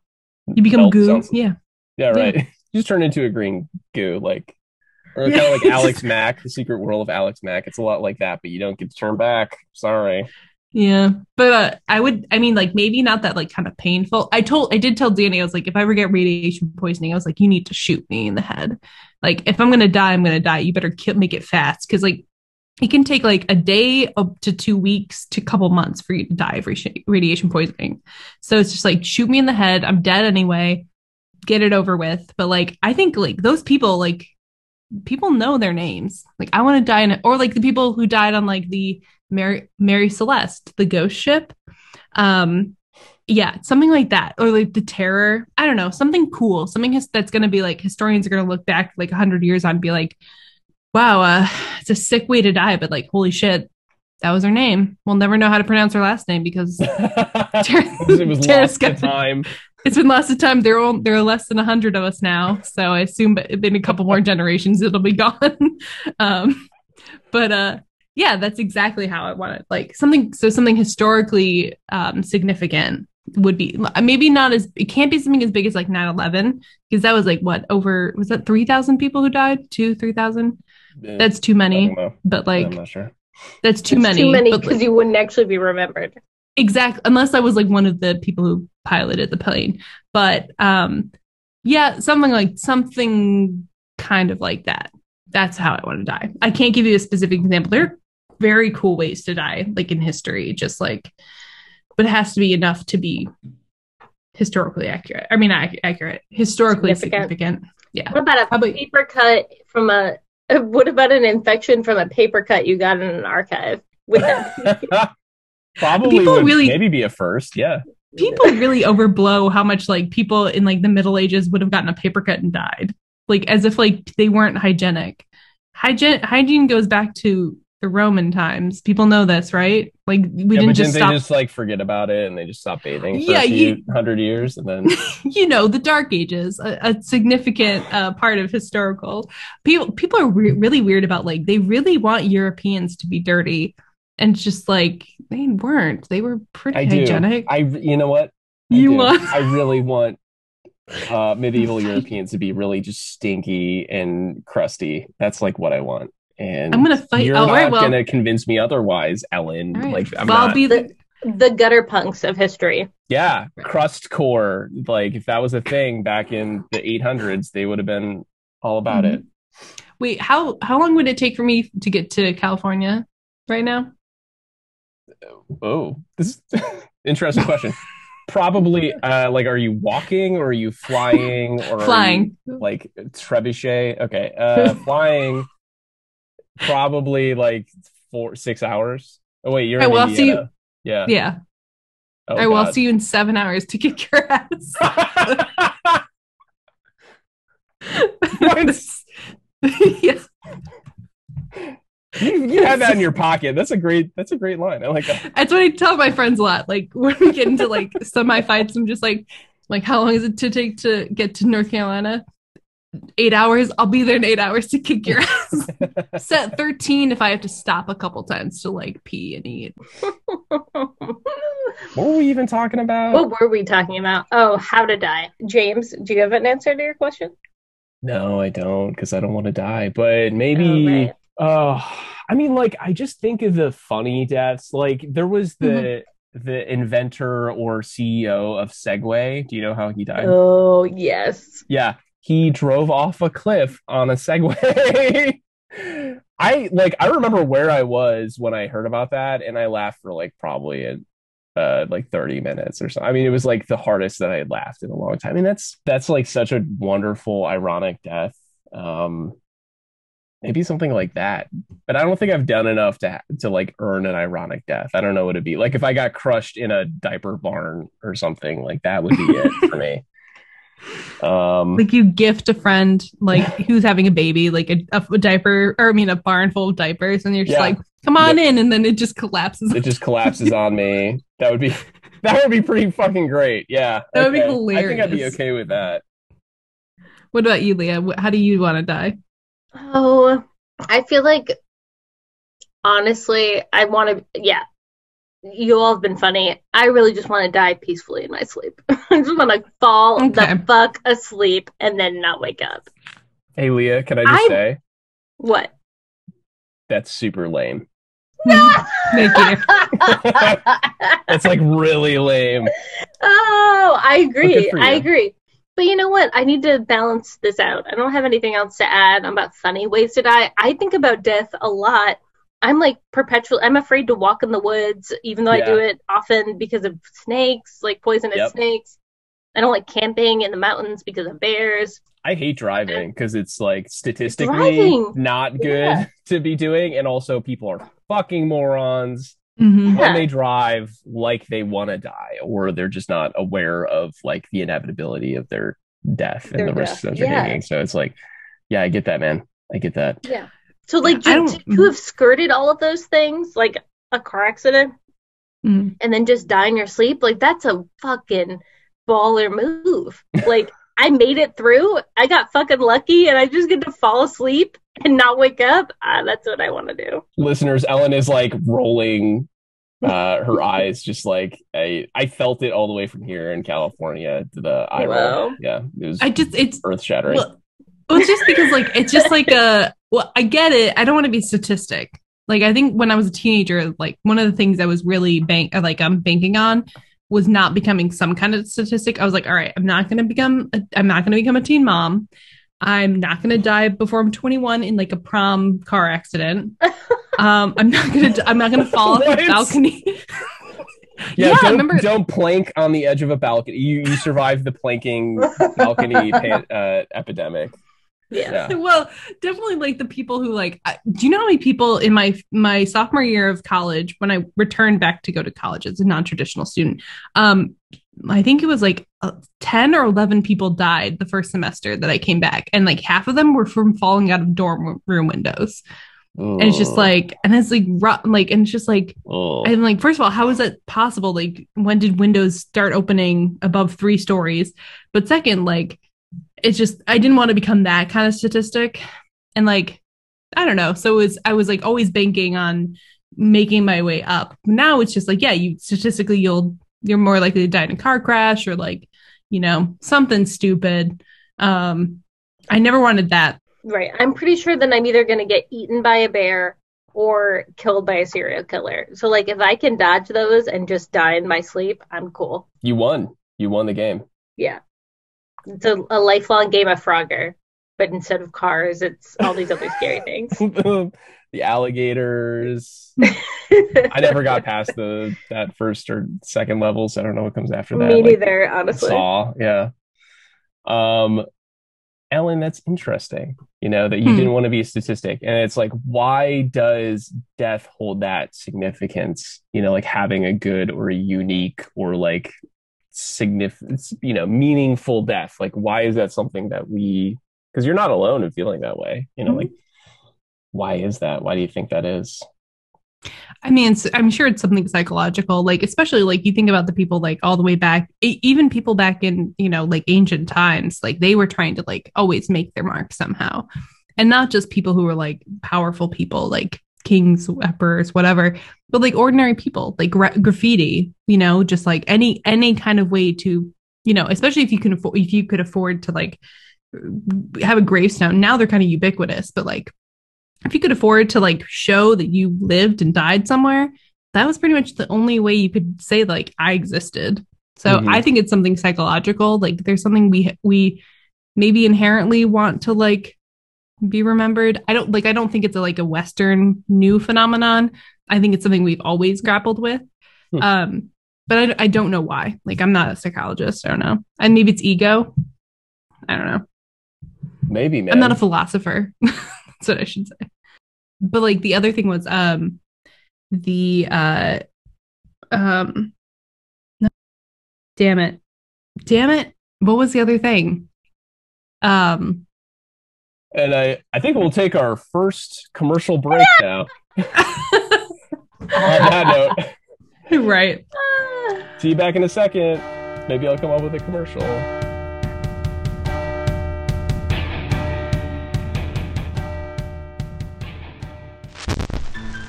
you become melt goo. sounds- Yeah. Yeah, right. you (laughs) just turn into a green goo, like or Yeah. kind of like (laughs) Alex Mack, the secret world of Alex Mack. It's a lot like that, but you don't get to turn back. Sorry. Yeah. But uh, I would, I mean, like maybe not that like kind of painful. I told, I did tell Danny, I was like, if I ever get radiation poisoning, I was like, you need to shoot me in the head. Like, if I'm going to die, I'm going to die. You better kill, make it fast. Cause like, it can take like a day up to two weeks to a couple months for you to die of radiation poisoning. So it's just like, shoot me in the head. I'm dead anyway. Get it over with. But like, I think like those people, like, people know their names. Like, I want to die in it. Or like the people who died on like the Mary, Mary Celeste, the ghost ship. Um, yeah, something like that. Or like the terror. I don't know, something cool. Something his- that's going to be like historians are going to look back like 100 years on and be like, wow, uh, it's a sick way to die, but like, holy shit, that was her name. We'll never know how to pronounce her last name because (laughs) it was lost to Scott- time. it's been lost of time. There are there are less than hundred of us now, so I assume in a couple more generations it'll be gone. (laughs) um, but uh, yeah, that's exactly how I want it. Like something, so something historically um, significant would be maybe not as it can't be something as big as like 9-11 because that was like what over was that 3000 people who died two 3000 that's too many don't know. but I'm like not sure. that's too It's many Too many because like, you wouldn't actually be remembered. Exactly, unless I was like one of the people who piloted the plane. But um yeah, something like something kind of like that. That's how I want to die. I can't give you a specific example. There are very cool ways to die, like in history, just like but it has to be enough to be historically accurate. I mean ac- accurate, historically Significant. significant. Yeah. What about a Probably- paper cut from a? (laughs) What about an infection from a paper cut you got in an archive? Would that (laughs) Probably People would really- maybe be a first. Yeah. People really overblow how much like people in like the Middle Ages would have gotten a paper cut and died. Like as if like they weren't hygienic. Hygiene hygiene goes back to the Roman times. People know this, right? Like we yeah, didn't just stop they just like forget about it and they just stopped bathing for Yeah, you- hundred years and then (laughs) you know the dark ages a, a significant uh, part of historical people people are re- really weird about like they really want europeans to be dirty and just like they weren't they were pretty I do. hygienic I you know what? I You do. want- I really want uh (laughs) medieval Europeans to be really just stinky and crusty. That's like what I want. And I'm gonna fight- You're oh, not right, well- gonna convince me otherwise, Ellen. All right. Like I'm well, not. i'll be the the gutter punks of history? yeah, crust core. Like if that was a thing back in the 800s, they would have been all about Mhm. it. wait how how long would it take for me to get to california right now Oh, this is (laughs) interesting question. Probably, (laughs) uh, like, are you walking or are you flying or are flying you, like trebuchet? Okay, uh, flying. (laughs) Probably like four, six hours. Oh wait, you're All in right, well, I'll see Indiana. Yeah. yeah Oh, i will see you in seven hours to kick your ass (laughs) (laughs) yeah you, you had that in your (laughs) pocket. That's a great. That's a great line. I like that. That's what I tell my friends a lot. Like when we get into like semi fights, I'm just like, like how long is it to take to get to North Carolina? Eight hours. I'll be there in eight hours to kick your (laughs) ass. Set thirteen if I have to stop a couple times to like pee and eat. what (laughs) What were we even talking about? What were we talking about? Oh, how to die. James, do you have an answer to your question? No, I don't because I don't want to die. But maybe. Oh, right. Uh, I mean, like, I just think of the funny deaths. Like, there was the the inventor or CEO of Segway. Do you know how he died? Oh, yes. Yeah, he drove off a cliff on a Segway. (laughs) I like. I remember where I was when I heard about that, and I laughed for like probably a. Uh, like 30 minutes or so. I mean, it was like the hardest that I had laughed in a long time. I mean, that's that's like such a wonderful, ironic death. Um, maybe something like that. But I don't think I've done enough to to like earn an ironic death. I don't know what it'd be. Like if I got crushed in a diaper barn or something, like that would be it for me. (laughs) Um Like you gift a friend like (laughs) who's having a baby, like a, a diaper, or I mean a barn full of diapers, and you're just Yeah. like, "Come on in," and then it just collapses. it just collapses on me. (laughs) That would be that would be pretty fucking great. Yeah. That would be hilarious. I think I'd be okay with that. What about you, Leah? How do you want to die? Oh, I feel like honestly, I want to. Yeah, you all have been funny. I really just want to die peacefully in my sleep. (laughs) I just want to fall Okay. the fuck asleep and then not wake up. Hey Leah, can I just I- say What? that's super lame. (laughs) Thank you. That's like really lame. Oh, I agree. I agree. But you know what? I need to balance this out. I don't have anything else to add about funny ways to die. I think about death a lot. I'm like perpetual. I'm afraid to walk in the woods, even though I do it often because of snakes, like poisonous Yep. snakes. I don't like camping in the mountains because of bears. I hate driving because it's like statistically Driving. not good Yeah. to be doing, and also people are fucking morons Mhm. Yeah. when they drive like they want to die, or they're just not aware of like the inevitability of their death and Their the risks that they're yeah. taking. So it's like, yeah, I get that, man. I get that. Yeah. So like I to, don't- to, to have skirted all of those things, like a car accident, Mhm. and then just die in your sleep, like that's a fucking baller move. Like I made it through. I got fucking lucky, and I just get to fall asleep and not wake up. Ah, that's what I want to do. Listeners, Ellen is like rolling uh her (laughs) eyes just like I I felt it all the way from here in California to the eye roll. Yeah, it was I just it's earth shattering. well, well, it's just because like it's just like a well, I get it. I don't want to be statistic. Like I think when I was a teenager, like one of the things I was really bank like I'm banking on was not becoming some kind of statistic. I was like, all right, I'm not going to become a, I'm not going to become a teen mom. I'm not going to die before I'm 21 in like a prom car accident. (laughs) Um, I'm not going to I'm not going to fall off a balcony. Yeah, Yeah, don't, remember- don't plank on the edge of a balcony. You you survived the planking balcony (laughs) pan, uh, epidemic. Yeah. Yeah. (laughs) well definitely like the people who like I- do you know how many people in my my sophomore year of college when i returned back to go to college as a non-traditional student um i think it was like uh, 10 or 11 people died the first semester that i came back and like half of them were from falling out of dorm room windows Oh. and it's just like and it's like like and it's just like oh, I'm like, first of all, how is that possible? Like, when did windows start opening above three stories? But second, like, it's just I didn't want to become that kind of statistic, and like, I don't know. So it was I was like always banking on making my way up. Now it's just like, yeah, you statistically you'll you're more likely to die in a car crash or like, you know, something stupid. Um, I never wanted that. Right. I'm pretty sure that I'm either going to get eaten by a bear or killed by a serial killer. So, like, if I can dodge those and just die in my sleep, I'm cool. you won. You won the game. Yeah. It's a, a lifelong game of Frogger, but instead of cars, it's all these other scary things. (laughs) the alligators. (laughs) I never got past the that first or second level, so I don't know what comes after that. Me Like, neither, honestly. Saw, yeah. Um, Ellen, that's interesting. You know that you Hmm. didn't want to be a statistic, and it's like, why does death hold that significance? You know, like having a good or a unique or like significant, you know, meaningful death. Like, why is that something that we? Because you're not alone in feeling that way. You know, mm-hmm. like, why is that? Why do you think that is? I mean, it's, I'm sure it's something psychological, like especially like you think about the people like all the way back, even people back in you know like ancient times, like they were trying to like always make their mark somehow, and not just people who were like powerful people like kings, emperors, whatever, but like ordinary people, like gra- graffiti, you know, just like any any kind of way to you know, especially if you can afford if you could afford to like have a gravestone. Now they're kind of ubiquitous, but like if you could afford to like show that you lived and died somewhere, that was pretty much the only way you could say like I existed. So Mhm. I think it's something psychological. Like there's something we we maybe inherently want to like be remembered. I don't like I don't think it's a like a western new phenomenon. I think it's something we've always grappled with. Hmm. Um but I, I don't know why. Like I'm not a psychologist. I don't know. And maybe it's ego. I don't know. Maybe, man. I'm not a philosopher. (laughs) That's what I should say. But like the other thing was um the uh um no, damn it. Damn it. What was the other thing? Um And I, I think we'll take our first commercial break (laughs) now. On that note, (laughs) right. See you back in a second. Maybe I'll come up with a commercial.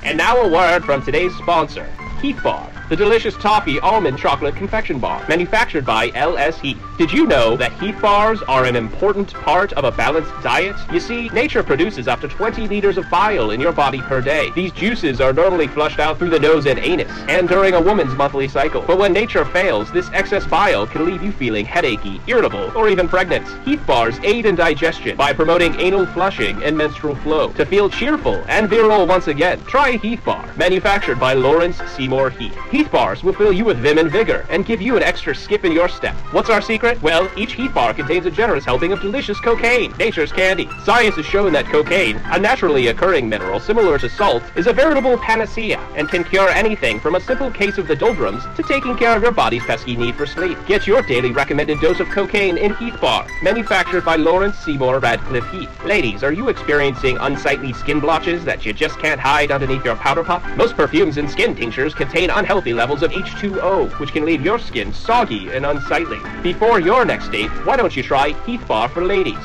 And now a word from today's sponsor, Heath Bar, the delicious toffee almond chocolate confection bar, manufactured by LS Heath. Did you know that Heath bars are an important part of a balanced diet? You see, nature produces up to 20 liters of bile in your body per day. These juices are normally flushed out through the nose and anus, and during a woman's monthly cycle. But when nature fails, this excess bile can leave you feeling headachy, irritable, or even pregnant. Heath bars aid in digestion by promoting anal flushing and menstrual flow. To feel cheerful and virile once again, try Heath Bar, manufactured by Lawrence Seymour Heath. Bars will fill you with vim and vigor and give you an extra skip in your step. What's our secret? Well, each Heath bar contains a generous helping of delicious cocaine, nature's candy. Science has shown that cocaine, a naturally occurring mineral similar to salt, is a veritable panacea and can cure anything from a simple case of the doldrums to taking care of your body's pesky need for sleep. Get your daily recommended dose of cocaine in Heath Bar, manufactured by Lawrence Seymour Radcliffe Heath. Ladies, are you experiencing unsightly skin blotches that you just can't hide underneath your powder puff? Most perfumes and skin tinctures contain unhealthy levels of H2O, which can leave your skin soggy and unsightly. Before your next date, why don't you try Heath Bar for Ladies?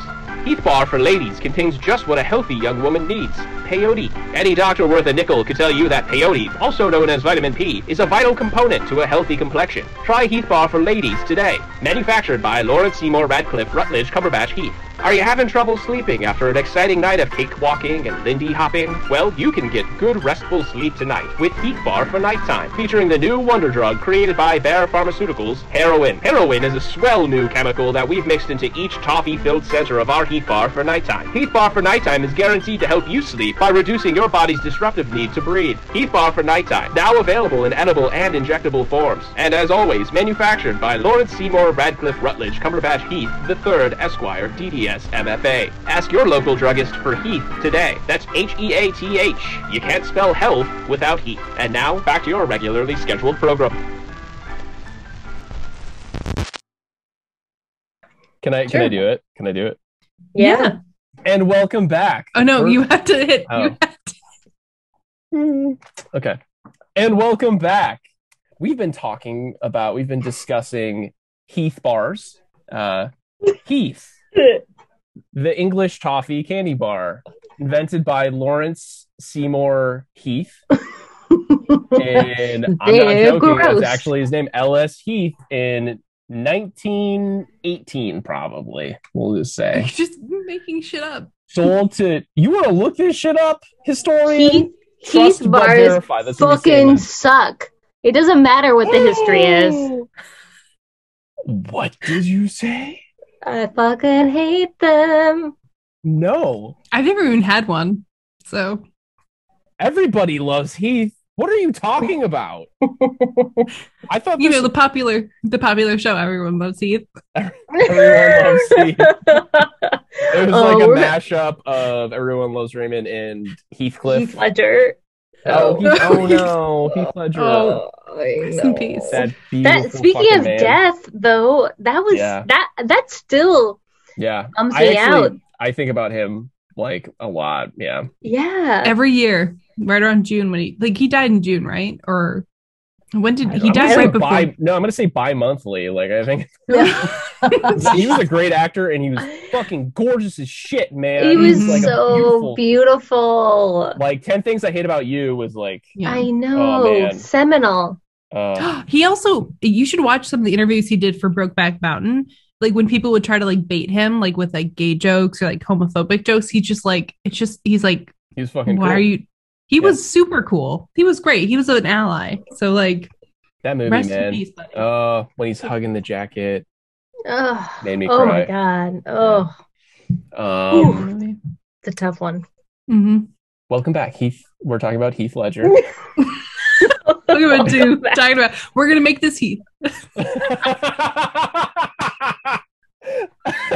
Heath Bar for Ladies contains just what a healthy young woman needs, peyote. Any doctor worth a nickel could tell you that peyote, also known as vitamin P, is a vital component to a healthy complexion. Try Heath Bar for Ladies today. Manufactured by Lawrence Seymour Radcliffe Rutledge Cumberbatch Heath. Are you having trouble sleeping after an exciting night of cake walking and lindy hopping? Well, you can get good restful sleep tonight with Heath Bar for nighttime, featuring the new wonder drug created by Bayer Pharmaceuticals, heroin. Heroin is a swell new chemical that we've mixed into each toffee-filled center of our Heath Bar for nighttime. Heath Bar for nighttime is guaranteed to help you sleep by reducing your body's disruptive need to breathe. Heath Bar for nighttime, now available in edible and injectable forms. And as always, manufactured by Lawrence Seymour Radcliffe Rutledge Cumberbatch Heath III Esquire DDS MFA. Ask your local druggist for Heath today. That's H-E-A-T-H. You can't spell health without Heath. And now, back to your regularly scheduled program. Can I can I do it? Can I do it? Yeah. And welcome back. Oh no, We're- you have to hit. Oh. You have to, (laughs) Okay. And welcome back. We've been talking about, we've been discussing Heath bars. Uh, Heath, (laughs) the English toffee candy bar, invented by Lawrence Seymour Heath. And (laughs) I'm not They're joking, gross. that's actually his name, L.S. Heath, in 1918, probably, we'll just you're say. just making shit up. Sold to, you want to look this shit up, historian? Heath, Trust Heath but bars verify. That's what we say, fucking man. suck. It doesn't matter what the history is. What did you say? I fucking hate them. No. I've never even had one, so Everybody loves Heath. What are you talking (laughs) about? I thought you know the popular the popular show everyone loves Heath. everyone loves Heath. (laughs) It was Oh, like a mashup of Everyone Loves Raymond and Heathcliff. Heath Ledger. Oh, Heath, oh, oh (laughs) no, Heath Ledger. Oh, Rest in peace. that That speaking of man. death, though, that was Yeah. that that still Yeah, bums I me actually out. I think about him like a lot. Yeah, Yeah. Every year, right around June when he like he died in June, right? Or when did he I'm died right before? bi- no, I'm gonna say bi-monthly. Like I think (laughs) (laughs) he was a great actor and he was fucking gorgeous as shit, man. he was like so beautiful. Like Ten Things I Hate About You was like, Yeah. I know. Oh. Seminal. uh, (gasps) he also you should watch some of the interviews he did for Brokeback Mountain. Like when people would try to like bait him like with like gay jokes or like homophobic jokes, he's just like it's just he's like, he's fucking. why cool. are you he Yeah. was super cool. He was great. He was an ally. So like that movie, rest man? peace, buddy. Uh, when he's hugging the jacket, Ugh. made me Oh my god. Oh, Um, it's a tough one. hmm welcome back, Heath. We're talking about Heath Ledger. Look at what dude talking about. We're gonna make this Heath. (laughs)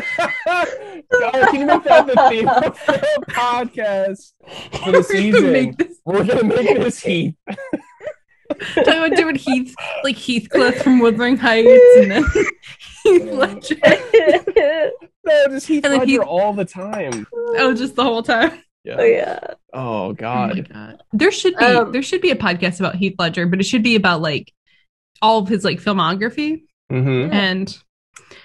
(laughs) can you make that the theme of the podcast for the (laughs) We're gonna season? make this- We're gonna make this Heath. talking about different Heath, like Heathcliff from Wuthering Heights, and then (laughs) Heath Ledger. No, just Heath And Ledger Heath- all the time. Oh, just the whole time. oh yeah. Oh Oh my God. god. There should be Um, there should be a podcast about Heath Ledger, but it should be about like all of his like filmography hmm and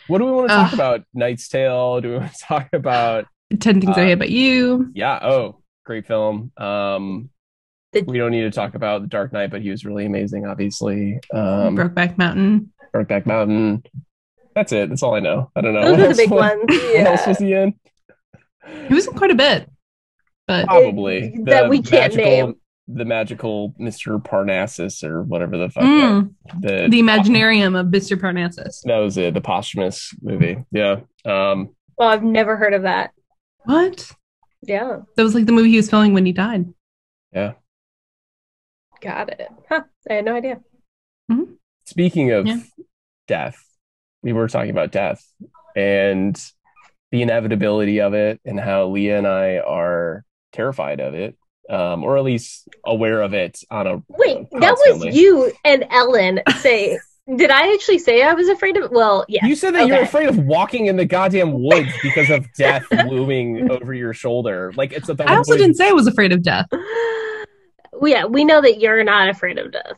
What do we want to talk Ugh. about? Knight's Tale. Do we want to (laughs) talk about? Ten Things I Uh, Hate About You. Yeah. Oh, great film. Um, The- we don't need to talk about The Dark Knight, but he was really amazing. Obviously, um, Brokeback Mountain. Brokeback Mountain. That's it. That's all I know. I don't know. Those What are the big was- ones. (laughs) What else was he in? He was in quite a bit, but Probably That we can't magical, name. The magical Mister Parnassus or whatever the fuck. Mm, the the Imaginarium of Mr. Parnassus. That was it. The posthumous movie. Yeah. Um. Well, I've never heard of that. What? Yeah. That was like the movie he was filming when he died. Yeah. Got it. Huh. I had no idea. Speaking of Yeah. death, we were talking about death and the inevitability of it, and how Leah and I are terrified of it, um, or at least aware of it on a Wait, that was you and Ellen say. (laughs) Did I actually say I was afraid of? Well, yeah. You said that you're afraid of walking in the goddamn woods because of (laughs) death looming over your shoulder. Like it's a. I also didn't say I was afraid of death. (sighs) Well, yeah, we know that you're not afraid of death.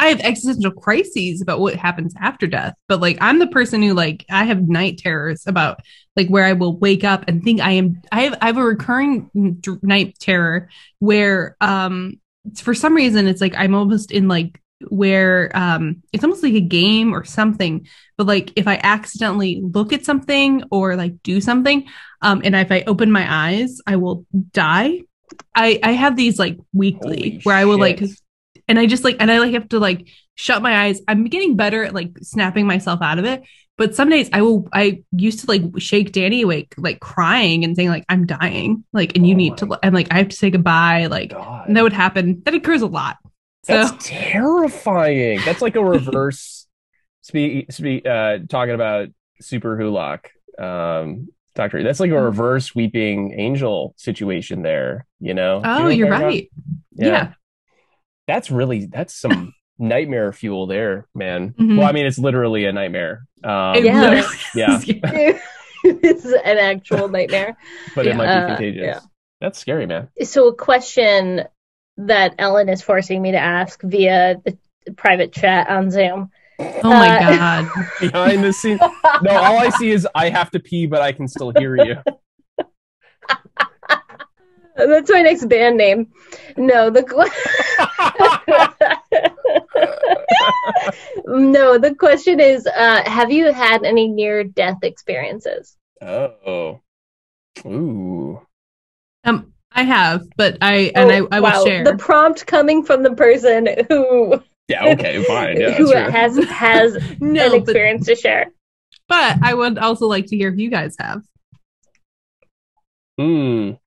I have existential crises about what happens after death, but like I'm the person who like I have night terrors about like where I will wake up and think I am I have I have a recurring night terror where um for some reason it's like I'm almost in like where um it's almost like a game or something but like if I accidentally look at something or like do something um and if I open my eyes I will die. I I have these like weekly Holy where I will like shit. And I just like and I like have to like shut my eyes. I'm getting better at like snapping myself out of it. But some days I will I used to like shake Danny awake, like crying and saying like I'm dying. Like and you Oh need to and like I have to say goodbye. Like God. and that would happen. That occurs a lot. So That's terrifying. That's like a reverse (laughs) speak speak uh talking about Superwholock. Um Doctor, that's like a reverse weeping angel situation there, you know? You Oh, you're talking about? right. Yeah. That's really that's some (laughs) nightmare fuel there, man. Mhm. Well, I mean it's literally a nightmare. Um It Yeah. (laughs) Yeah. (laughs) it's an actual nightmare. but it might be Uh, contagious. yeah. That's scary, man. So, a question that Ellen is forcing me to ask via the private chat on Zoom. Oh my Uh, god. Behind the scenes. No, all I see is I have to pee, but I can still hear you. That's my next band name. No, the (laughs) no, the question is: uh, Have you had any near-death experiences? oh. Ooh. Um I have, but I and Oh, I, I will wow. share. the prompt coming from the person who Yeah, okay, fine. Yeah, (laughs) who sure. has has (laughs) no, an but, experience to share. but I would also like to hear if you guys have. Mm,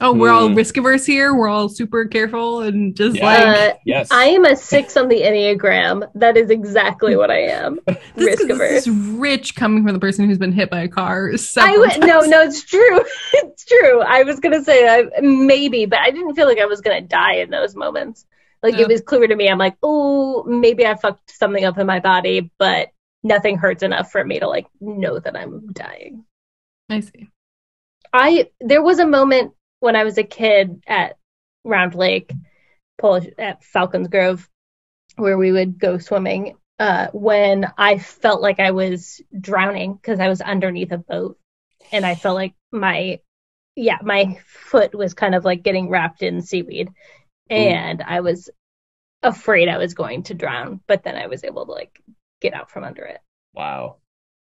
Oh, we're all Hmm. risk averse here. We're all super careful and just Yeah. like Uh, yes. I am a six on the Enneagram. That is exactly what I am. risk (laughs) averse. this is rich coming from the person who's been hit by a car. (laughs) I several would no, no, it's true. (laughs) It's true. I was gonna say I, maybe, but I didn't feel like I was gonna die in those moments. Like it was clear to me. I'm like, oh, maybe I fucked something up in my body, but nothing hurts enough for me to like know that I'm dying. I see. I there was a moment when I was a kid at Round Lake, Polish at Falcons Grove, where we would go swimming. Uh, when I felt like I was drowning because I was underneath a boat, and I felt like my yeah my foot was kind of like getting wrapped in seaweed, and I was afraid I was going to drown, but then I was able to like get out from under it. wow.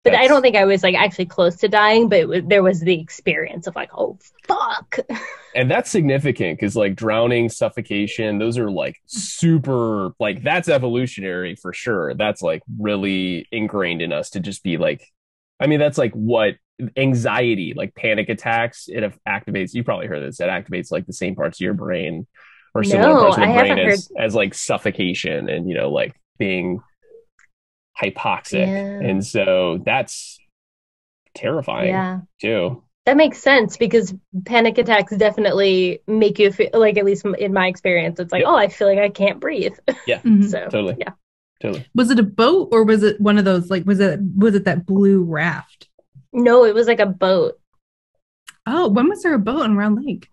But I don't think I was like actually close to dying, but it there was the experience of like, oh fuck. (laughs) And that's significant because like drowning, suffocation, those are like super like that's evolutionary for sure. That's like really ingrained in us to just be like I mean, that's like what anxiety, like panic attacks, it activates you probably heard this, it activates like the same parts of your brain or similar No, parts of the I brain as, as like suffocation and you know, like being hypoxic. Yeah. And so that's terrifying Yeah. too. That makes sense because panic attacks definitely make you feel like, at least in my experience, it's like, Yep. oh, I feel like I can't breathe. (laughs) Mhm. So, Totally. yeah. Totally. Was it a boat or was it one of those like was it was it that blue raft? No, it was like a boat. Oh, when was there a boat in Round Lake?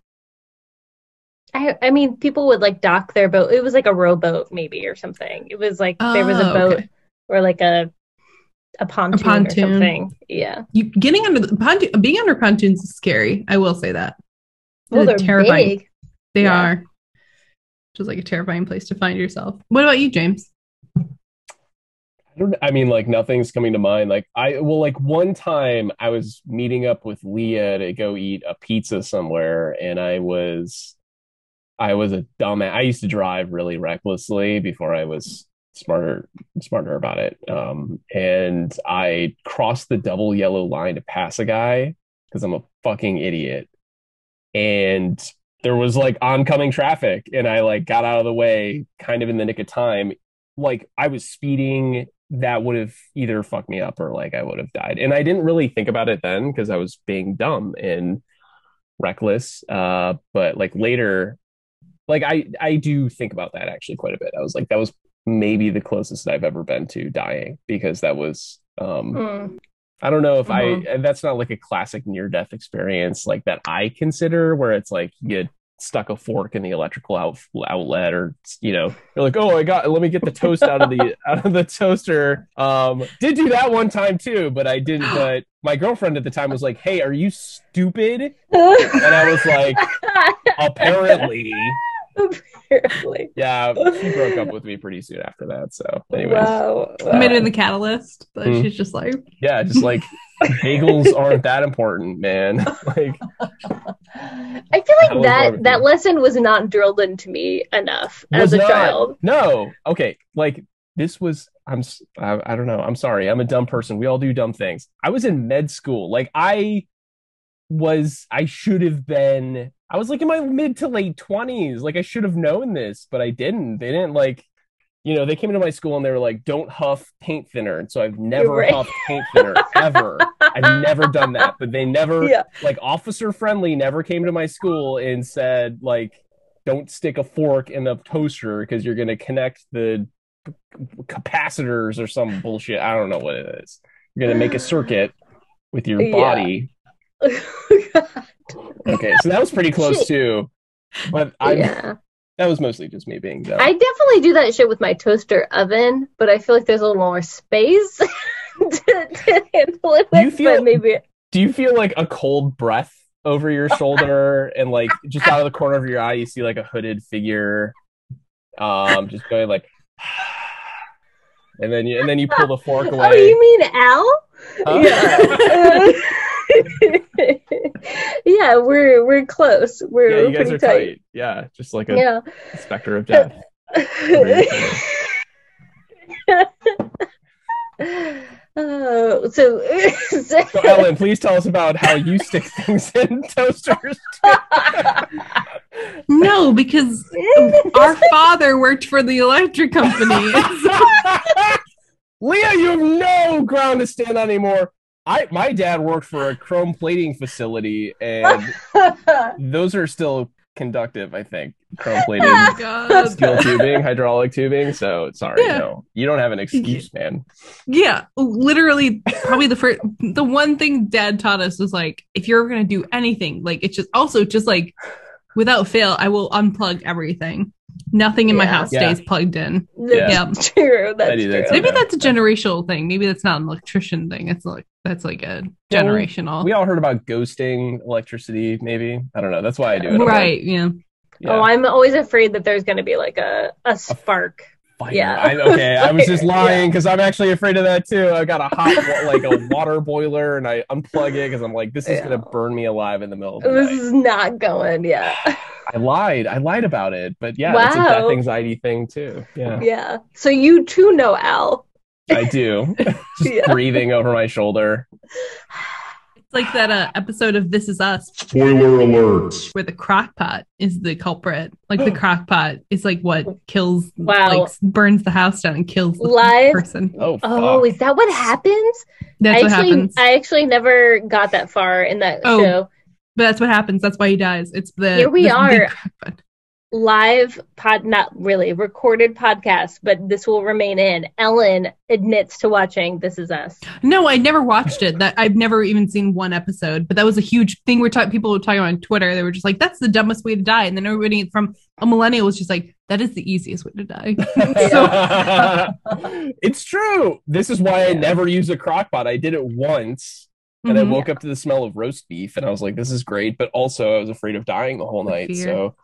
I, I mean, people would like dock their boat. It was like a rowboat, maybe, or something. It was like there was a Oh, boat okay. Or like a a pontoon, pontoon. or something. Yeah. You getting under the pontoon, being under pontoons is scary. I will say that. Well, It's they're terrifying. big. They Yeah. are. Just like a terrifying place to find yourself. What about you, James? I I mean like nothing's coming to mind. Like I well like one time I was meeting up with Leah to go eat a pizza somewhere and I was I was a dumb I used to drive really recklessly before I was smarter smarter about it. Um and I crossed the double yellow line to pass a guy because I'm a fucking idiot. And there was like oncoming traffic and I like got out of the way kind of in the nick of time like I was speeding, that would have either fucked me up or like I would have died. And I didn't really think about it then because I was being dumb and reckless. Uh, but like later, like I I do think about that actually quite a bit. I was like, that was maybe the closest I've ever been to dying because that was um Mm. I don't know if Mhm. I that's not like a classic near death experience like that I consider where it's like you stuck a fork in the electrical out, outlet or you know you're like oh I got let me get the toast out of the (laughs) out of the toaster um did do that one time too but I didn't (gasps) but my girlfriend at the time was like hey are you stupid (laughs) and I was like (laughs) apparently Apparently. yeah she broke up with me (laughs) pretty soon after that so anyways Wow. I made it in the catalyst, but Hmm. she's just like, yeah just like (laughs) bagels aren't that important man (laughs) like I feel like that that lesson was not drilled into me enough was as a not- child. No. Okay. Like this was I'm I, I, don't know. I'm sorry. I'm a dumb person. We all do dumb things. I was in med school. Like I was I should have been I was like in my mid to late 20s. Like I should have known this, but I didn't. They didn't like you know, they came into my school and they were like, "Don't huff paint thinner." And so I've never right. huffed paint thinner ever. I've never done that. But they never (laughs) Yeah. like officer friendly never came to my school and said like don't stick a fork in the toaster because you're going to connect the capacitors or some bullshit i don't know what it is you're going to make a (sighs) circuit with your Yeah. body (laughs) okay so that was pretty close Shit. too but i yeah. that was mostly just me being dumb I definitely do that shit with my toaster oven, but I feel like there's a little more space (laughs) to, to handle it You feel- maybe do you feel like a cold breath over your shoulder and like just out of the corner of your eye you see like a hooded figure um just going like (sighs) and then you and then you pull the fork away Oh, you mean Al? Huh? Yeah. (laughs) (laughs) yeah, we're we're close. We're, yeah you guys pretty are tight. tight yeah just like a Yeah. specter of death (laughs) Oh, so, so, (laughs) so ellen please tell us about how you stick things in toasters no, because our father worked for the electric company. leah you have no ground to stand on anymore i my dad worked for a chrome plating facility and (laughs) those are still conductive i think chrome (laughs) plated oh God. steel tubing hydraulic tubing so sorry Yeah. no you don't have an excuse man Yeah, literally, probably the first, the one thing dad taught us was like, if you're going to do anything, like it's just also just like without fail, I will unplug everything. Nothing in my house Yeah. stays plugged in. That's Yeah. (laughs) true. That's I true. that Maybe that's a generational thing. Maybe that's not an electrician thing. It's like that's like a Yeah, well, generational. we all heard about ghosting electricity maybe i don't know that's why i do it I'm like, right, yeah. yeah, Oh, I'm always afraid that there's going to be like a, a spark. Fire. yeah. I, okay i was just (laughs) lying because i'm actually afraid of that too i got a hot like a water boiler and i unplug it because i'm like this is Yeah. gonna burn me alive in the middle of the This night is not going. Yeah. (sighs) i lied i lied about it but yeah it's a death anxiety thing too yeah Yeah. So you too know Al. i do (laughs) just (laughs) Yeah. breathing over my shoulder (sighs) (sighs) It's like that uh, episode of This Is Us Spoiler alert. where the crock pot is the culprit. Like the (gasps) crock pot is like what kills, Wow. like burns the house down and kills the Live? person. Oh, Oh, is that what happens? That's I what actually, happens. I actually never got that far in that Oh. show. but that's what happens. That's why he dies. It's the Here we the- the are. crock pot. Live pod, not really recorded podcast, but this will remain in. Ellen admits to watching This Is Us. No, I never watched it. That I've never even seen one episode. But that was a huge thing. We're talking. People were talking on Twitter. They were just like, "That's the dumbest way to die." And then everybody from a millennial was just like, "That is the easiest way to die." (laughs) it's true. This is why I never use a crock pot. I did it once and I Mhm. woke up to the smell of roast beef and I was like, this is great. But also, I was afraid of dying the whole The night. fear. So,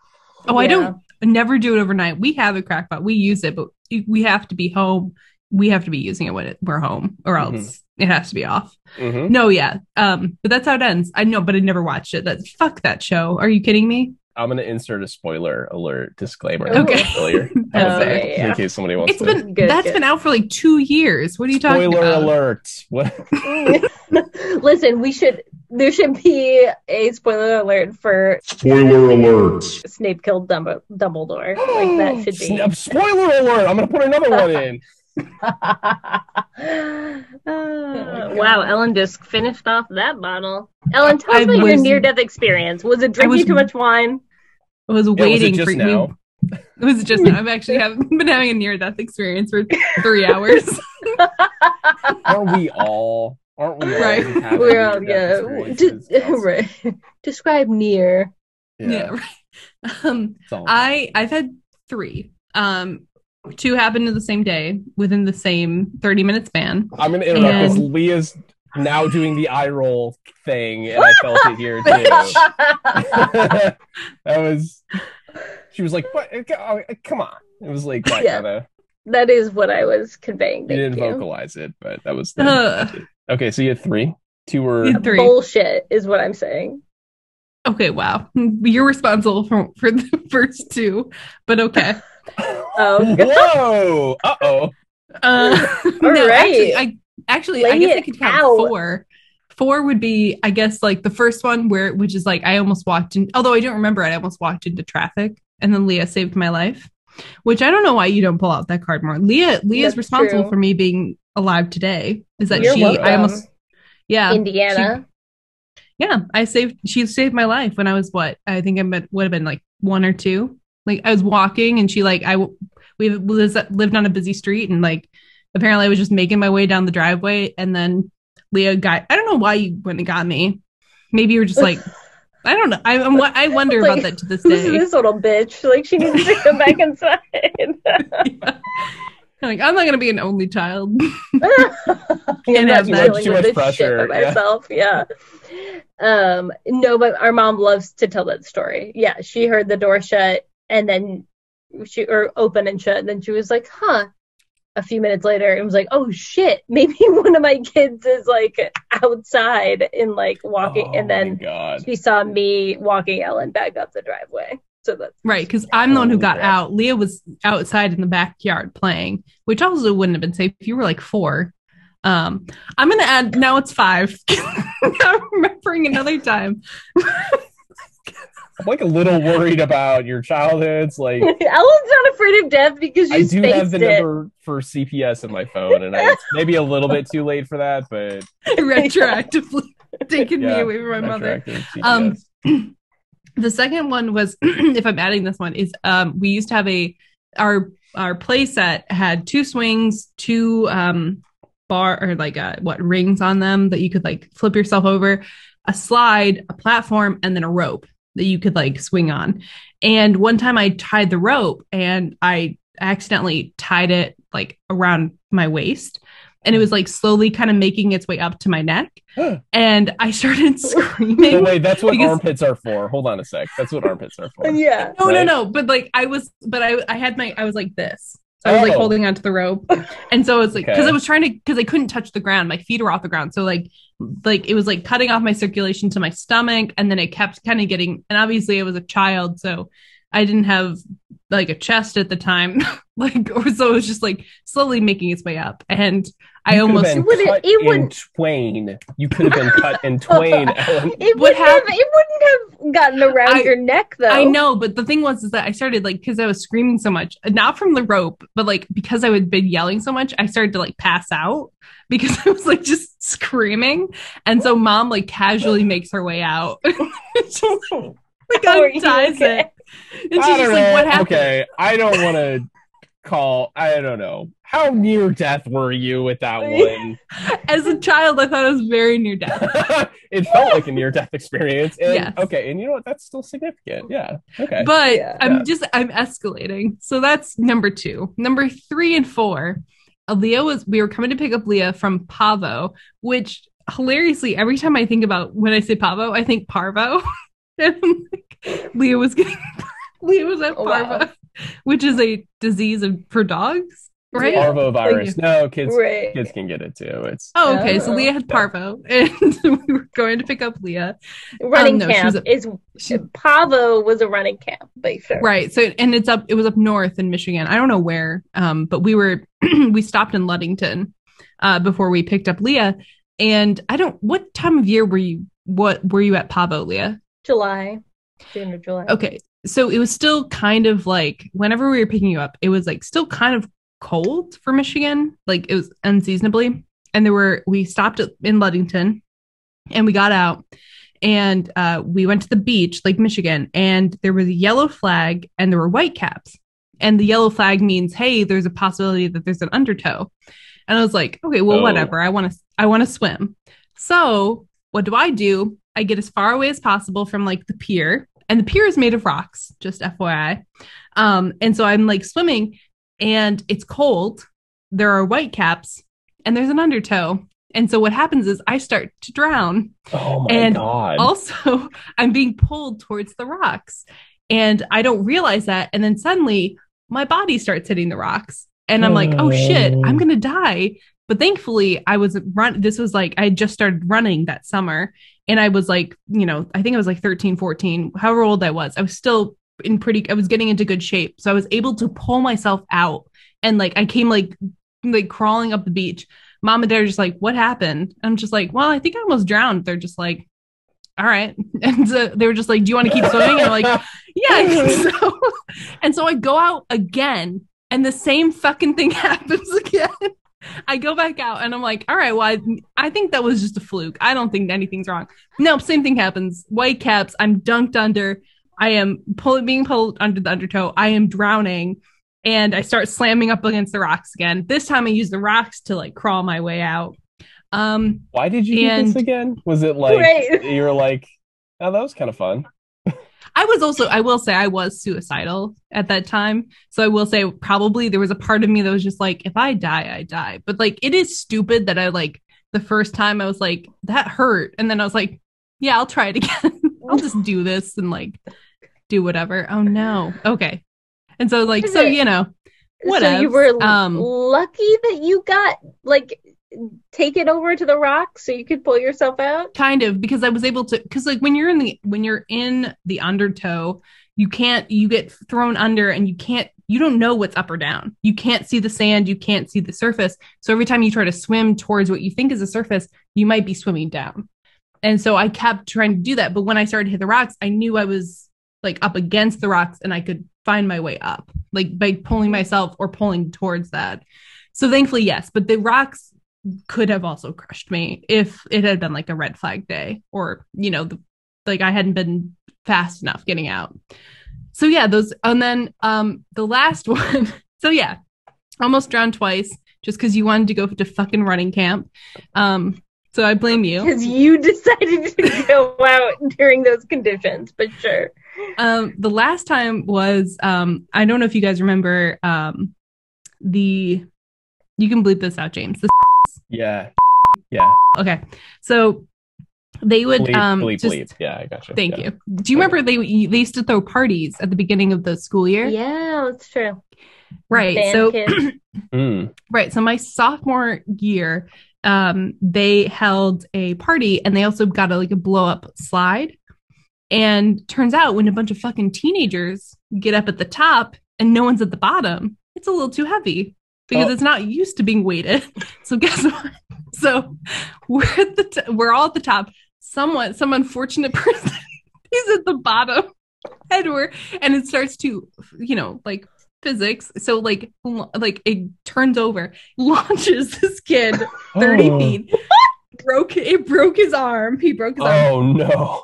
Oh, I don't I never do it overnight. We have a Crock-Pot. We use it, but we have to be home. We have to be using it when it, we're home, or else it has to be off. mhm. No, yeah. Um, but that's how it ends. I know, but I never watched it. That fuck that show. Are you kidding me? I'm going to insert a spoiler alert disclaimer. Okay. Earlier, That's fair. in case somebody wants It's to. been Good, that's good. been out for like two years. What are you talking Spoiler about? Spoiler alert. What? (laughs) (laughs) Listen, we should. There should be a spoiler alert for Spoiler alert. Snape killed Dumb- Dumbledore. Like that (gasps) should be. Snap- Spoiler alert. I'm going to put another one in. Uh, (laughs) (laughs) wow, Ellen just finished off that bottle. Ellen, tell us I about your near-death experience. Was it drinking was- too much wine? I was Yeah, was it waiting just for now? me. It was just now. I've actually have, (laughs) been having a near death experience for three hours. Aren't we all? Aren't we all? Right. just having We're all, yeah. De- It's (laughs) right. Describe near. yeah, Yeah. right. (laughs) Um, I I've had three. Um, two happened in the same day within the same thirty minute span. I'm going to interrupt because And- Leah's now doing the eye roll thing, and I felt it here (laughs) too. that was. She was like, "What? Oh, Come on!" It was like Yeah. kind of. that is what I was conveying. You didn't you. vocalize it, but that was. The, Ugh. Okay, so you had three. Two were. Three. Bullshit is what I'm saying. Okay, wow, (laughs) you're responsible for for the (laughs) first two, but okay. (laughs) Oh, Whoa! Uh oh. Uh, All no, right. actually, I actually I Lay guess I could count out. four. Four would be, I guess, like the first one where, which is like I almost walked in. Although I don't remember it, I almost walked into traffic, and then Leah saved my life. Which I don't know why you don't pull out that card more. Leah, Leah's That's responsible true. for me being alive today. Is that You're she? welcome. I almost, yeah, Indiana. yeah. I saved. She saved my life when I was what? I think I would have been like one or two. Like I was walking, and she like I we lived on a busy street, and like apparently I was just making my way down the driveway, and then Leah got. I don't know why you went and got me. Maybe you were just like. (laughs) I don't know. I I'm, I wonder Like, about that to this day. (laughs) this little bitch? Like she needs to come back (laughs) inside. Yeah. Like I'm not gonna be an only child. (laughs) (laughs) and have that. Too much pressure, shit by yeah. myself. Yeah. Um. No, but our mom loves to tell that story. Yeah, she heard the door shut and then she or open and shut. And then she was like, "Huh." A few minutes later, it was like, "Oh shit, (laughs) maybe one of my kids is like outside and like walking." Oh and then God. she saw me walking Ellen back up the driveway. So that's Right, because I'm the one who got crap. out. Leah was outside in the backyard playing, which also wouldn't have been safe if you were like four. Um, I'm gonna add now it's five. (laughs) I'm remembering another time. I'm like a little worried about your childhoods. Like (laughs) Ellen's not afraid of death because I do have the it. number for CPS in my phone, and I, it's maybe a little bit too late for that, but (laughs) retroactively taking me away from my mother. retroactive Um, CPS. The second one was, (clears throat) if I'm adding this one, is um, we used to have a our our play set had two swings, two um bar or like uh what rings on them that you could like flip yourself over, a slide, a platform, and then a rope that you could like swing on. And one time I tied the rope and I accidentally tied it like around my waist. And it was mm. like slowly kind of making its way up to my neck. And I started (laughs) screaming. So wait, that's what because- armpits are for. Hold on a sec. That's what armpits are for. Yeah. No, no, Right? no. But like I was, but I, I had my, I was like this. I was like Oh. holding onto the rope, and so it's like because Okay. I was trying to, because I couldn't touch the ground. My feet were off the ground, so like, like it was like cutting off my circulation to my stomach, and then it kept kind of getting. And obviously, I was a child, so I didn't have like a chest at the time, (laughs) like or so it was just like slowly making its way up, and I You could have almost been It wouldn't- cut it in wouldn't- twain. You could have been cut in (laughs) twain, Ellen. It What would have. It wouldn't have gotten around I- your neck though. I know, but the thing was is that I started like because I was screaming so much, not from the rope, but like because I had been yelling so much, I started to like pass out (laughs) because I was like just screaming, and so mom like casually makes her way out, Just, like Are you unties okay? it, and I she's don't just know. like, "What happened?" Okay, I don't want to call. I don't know. How near death were you with that (laughs) one? As a child, I thought it was very near death. (laughs) it felt like a near death experience. And, Yes. Okay, and you know what? That's still significant. Yeah. Okay. but Yeah. I'm Yeah. just I'm escalating. So that's number two. Number three and four. uh, Leah was we were coming to pick up Leah from Pavo, which hilariously every time I think about when I say Pavo, I think Parvo. (laughs) (laughs) and like, Leah was getting (laughs) Leah was at Oh, Parvo, wow. which is a disease of, for dogs, right? Yeah. Parvovirus. No, kids. right. Kids can get it too. It's Oh, okay. So Oh. Leah had Parvo, (laughs) and we were going to pick up Leah. running no, camp was a- is She, Pavo was a running camp, but sure. Right. So and it's up it was up north in Michigan. I don't know where. Um, but we were (clears throat) we stopped in Ludington uh before we picked up Leah. And I don't what time of year were you what were you at Pavo, Leah? July, June or July. Okay. So it was still kind of like whenever we were picking you up, it was like still kind of cold for Michigan. Like it was unseasonably. And there were we stopped in Ludington and we got out and uh, we went to the beach, Lake Michigan, and there was a yellow flag and there were white caps. And the yellow flag means, hey, there's a possibility that there's an undertow. And I was like, okay, well, Oh. whatever. I want to, I want to swim. So what do I do? I get as far away as possible from like the pier, and the pier is made of rocks, just FYI. Um, and so I'm like swimming, and it's cold. There are white caps, and there's an undertow. And so what happens is I start to drown. oh my and god. Also, (laughs) I'm being pulled towards the rocks, and I don't realize that. And then suddenly, my body starts hitting the rocks, and I'm like, "Oh shit, I'm gonna die." But thankfully, I was run. This was like I had just started running that summer, and I was like, you know, I think I was like 13, 14, however old I was. I was still in pretty. I was getting into good shape, so I was able to pull myself out, and like I came like like crawling up the beach. Mom and dad are just like, "What happened?" I'm just like, "Well, I think I almost drowned." They're just like, all right. (laughs) And so they were just like, Do you want to keep swimming? And I'm like, Yeah, (laughs) so. And so I go out again, and the same fucking thing (laughs) happens again. I go back out and I'm like, all right, well, I, I think that was just a fluke. I don't think anything's wrong. No, same thing happens. White caps, I'm dunked under. I am pulled, being pulled under the undertow. I am drowning. And I start slamming up against the rocks again. This time I use the rocks to like crawl my way out. Um, Why did you do this again? Was it like Right. you were like, oh, that was kind of fun. I was also, I will say, I was suicidal at that time. So I will say, probably there was a part of me that was just like, if I die, I die. But like, it is stupid that I like the first time I was like, that hurt. And then I was like, yeah, I'll try it again. (laughs) I'll just do this and like do whatever. Oh no. Okay. And so, like, so, you know, So you were Um, lucky that you got like taken over to the rock so you could pull yourself out. kind of because I was able to because like when you're in the when you're in the undertow, you can't you get thrown under and you can't you don't know what's up or down. You can't see the sand, you can't see the surface. So every time you try to swim towards what you think is a surface, you might be swimming down. And so I kept trying to do that, but when I started to hit the rocks, I knew I was like up against the rocks and I could find my way up, like by pulling myself or pulling towards that. So thankfully, yes, but the rocks could have also crushed me if it had been like a red flag day or you know the, like i hadn't been fast enough getting out. So yeah those and then um the last (laughs) one so yeah almost drowned twice just because you wanted to go to fucking running camp. Um so i blame you. Because you (laughs) decided to go out during those conditions, but sure. um the last time was um i don't know if you guys remember um the you can bleep this out james. The, Yeah. Yeah. okay so they would Bleep, um bleep, just bleep. Yeah, I got you Thank Yeah. you. Do you remember they they used to throw parties at the beginning of the school year? Yeah, that's true. Right. Band so. (clears throat) Mm. right. So my sophomore year, um, they held a party and they also got a like a blow up slide. And turns out when a bunch of fucking teenagers get up at the top and no one's at the bottom, it's a little too heavy because Oh. it's not used to being weighted. (laughs) So guess what? So we're at the t- we're all at the top. Someone, some unfortunate (laughs) person is at the bottom, and we're and it starts to, you know, like physics. So like like it turns over, (laughs) launches this kid thirty Oh. feet. Broke it broke his arm. He broke his arm Oh no.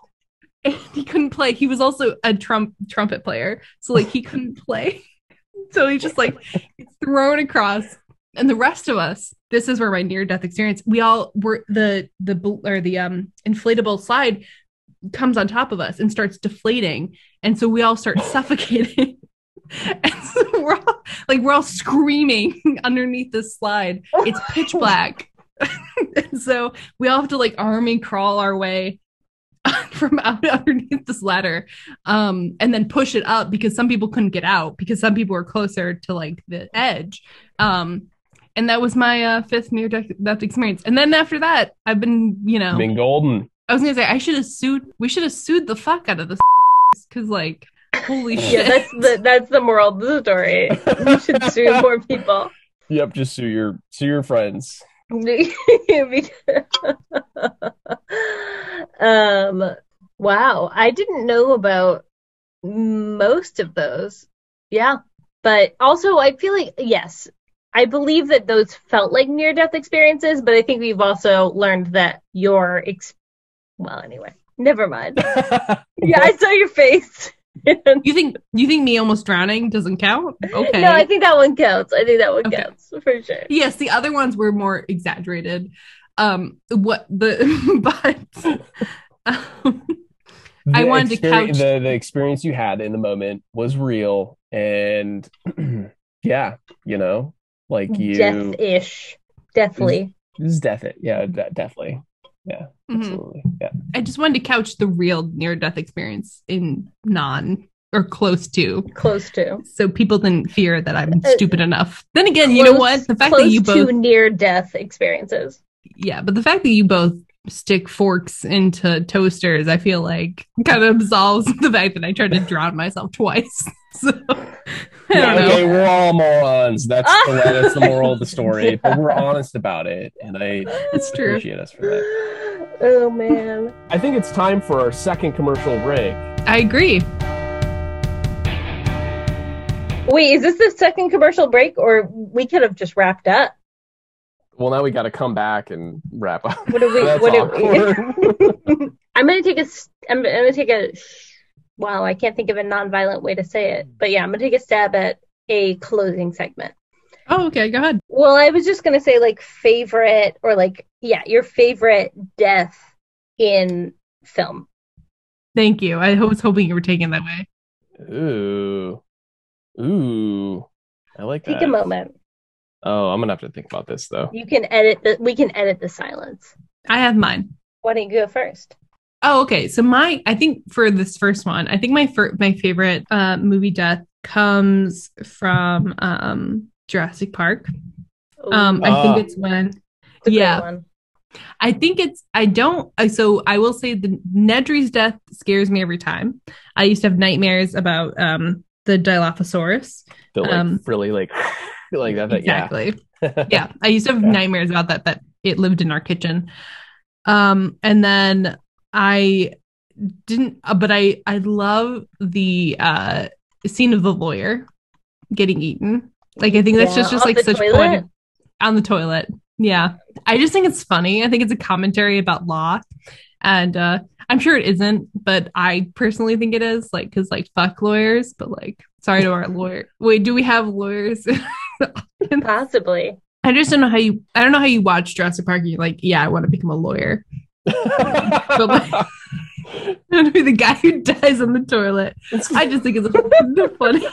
and he couldn't play. He was also a trump trumpet player, so like he couldn't play. (laughs) So he just like thrown across, and the rest of us. This is where my near death experience. We all were the the or the um inflatable slide comes on top of us and starts deflating, and so we all start (laughs) suffocating. (laughs) And so we're all like we're all screaming underneath this slide. It's pitch black. and so we all have to like army crawl our way (laughs) from out underneath this ladder um and then push it up because some people couldn't get out because some people were closer to like the edge um and that was my uh, fifth near death death experience and then after that i've been you know Been golden. i was gonna say i should have sued we should have sued the fuck out of this (laughs) because like holy shit. Yeah, that's the that's the moral of the story. You should sue more (laughs) people. Yep, just sue your sue your friends. (laughs) um wow i didn't know about most of those. Yeah but also i feel like yes i believe that those felt like near death experiences but i think we've also learned that your ex- well anyway never mind. (laughs) Yeah i saw your face (laughs) you think you think me almost drowning doesn't count okay no i think that one counts i think that one Okay. counts for sure yes the other ones were more exaggerated um what the (laughs) but um, I wanted to experi- couch- the the experience you had in the moment was real, and (clears throat) yeah, you know, like you, death-ish deathly this is death. it, Yeah, de- definitely. Yeah, mhm. absolutely. Yeah. I just wanted to couch the real near death experience in non or close to, close to so people didn't fear that I'm Uh, stupid enough. Then again, you know what? The fact that you both, near death experiences. yeah, but the fact that you both stick forks into toasters, I feel like kind of absolves (laughs) the fact that I tried to drown myself twice. (laughs) So I don't know. Okay, we're all morons. That's the that's the moral of the story. (laughs) But we're honest about it, and I It's true. appreciate us for that. Oh man. I think it's time for our second commercial break. I agree. Wait, is this the second commercial break or we could have just wrapped up? Well, now we got to come back and wrap up. What do we (laughs) That's what do we. (laughs) I'm gonna take a. I'm, I'm gonna take a wow, I can't think of a non-violent way to say it. But yeah, I'm gonna take a stab at a closing segment. Oh, okay. Go ahead. Well, I was just gonna say like favorite or like yeah, your favorite death in film. Thank you. I was hoping you were taking that way. Ooh, ooh, I like that. Take that. a moment. Oh, I'm gonna have to think about this though. You can edit the we can edit the silence. I have mine. Why don't you go first? Oh, okay. So my, I think for this first one, I think my fir- my favorite uh, movie death comes from um, Jurassic Park. Um, I Ah. think it's when It's yeah. one. I think it's I don't I- so I will say the Nedry's death scares me every time. I used to have nightmares about um the Dilophosaurus. The like Um, really like (laughs) (laughs) like that. that- Exactly. Yeah. (laughs) yeah i used to have Yeah. nightmares about that that it lived in our kitchen um and then i didn't uh, but i i love the uh scene of the lawyer getting eaten like i think that's Yeah, just just like such toilet? poetic on the toilet yeah i just think it's funny i think it's a commentary about law and uh i'm sure it isn't but i personally think it is like because like fuck lawyers but like sorry to our lawyer wait do we have lawyers (laughs) (laughs) Possibly. I just don't know how you. I don't know how you watch Jurassic Park. You're like, yeah, I want to become a lawyer. But like, I want to be the guy who dies on the toilet. I just think it's (laughs) funny.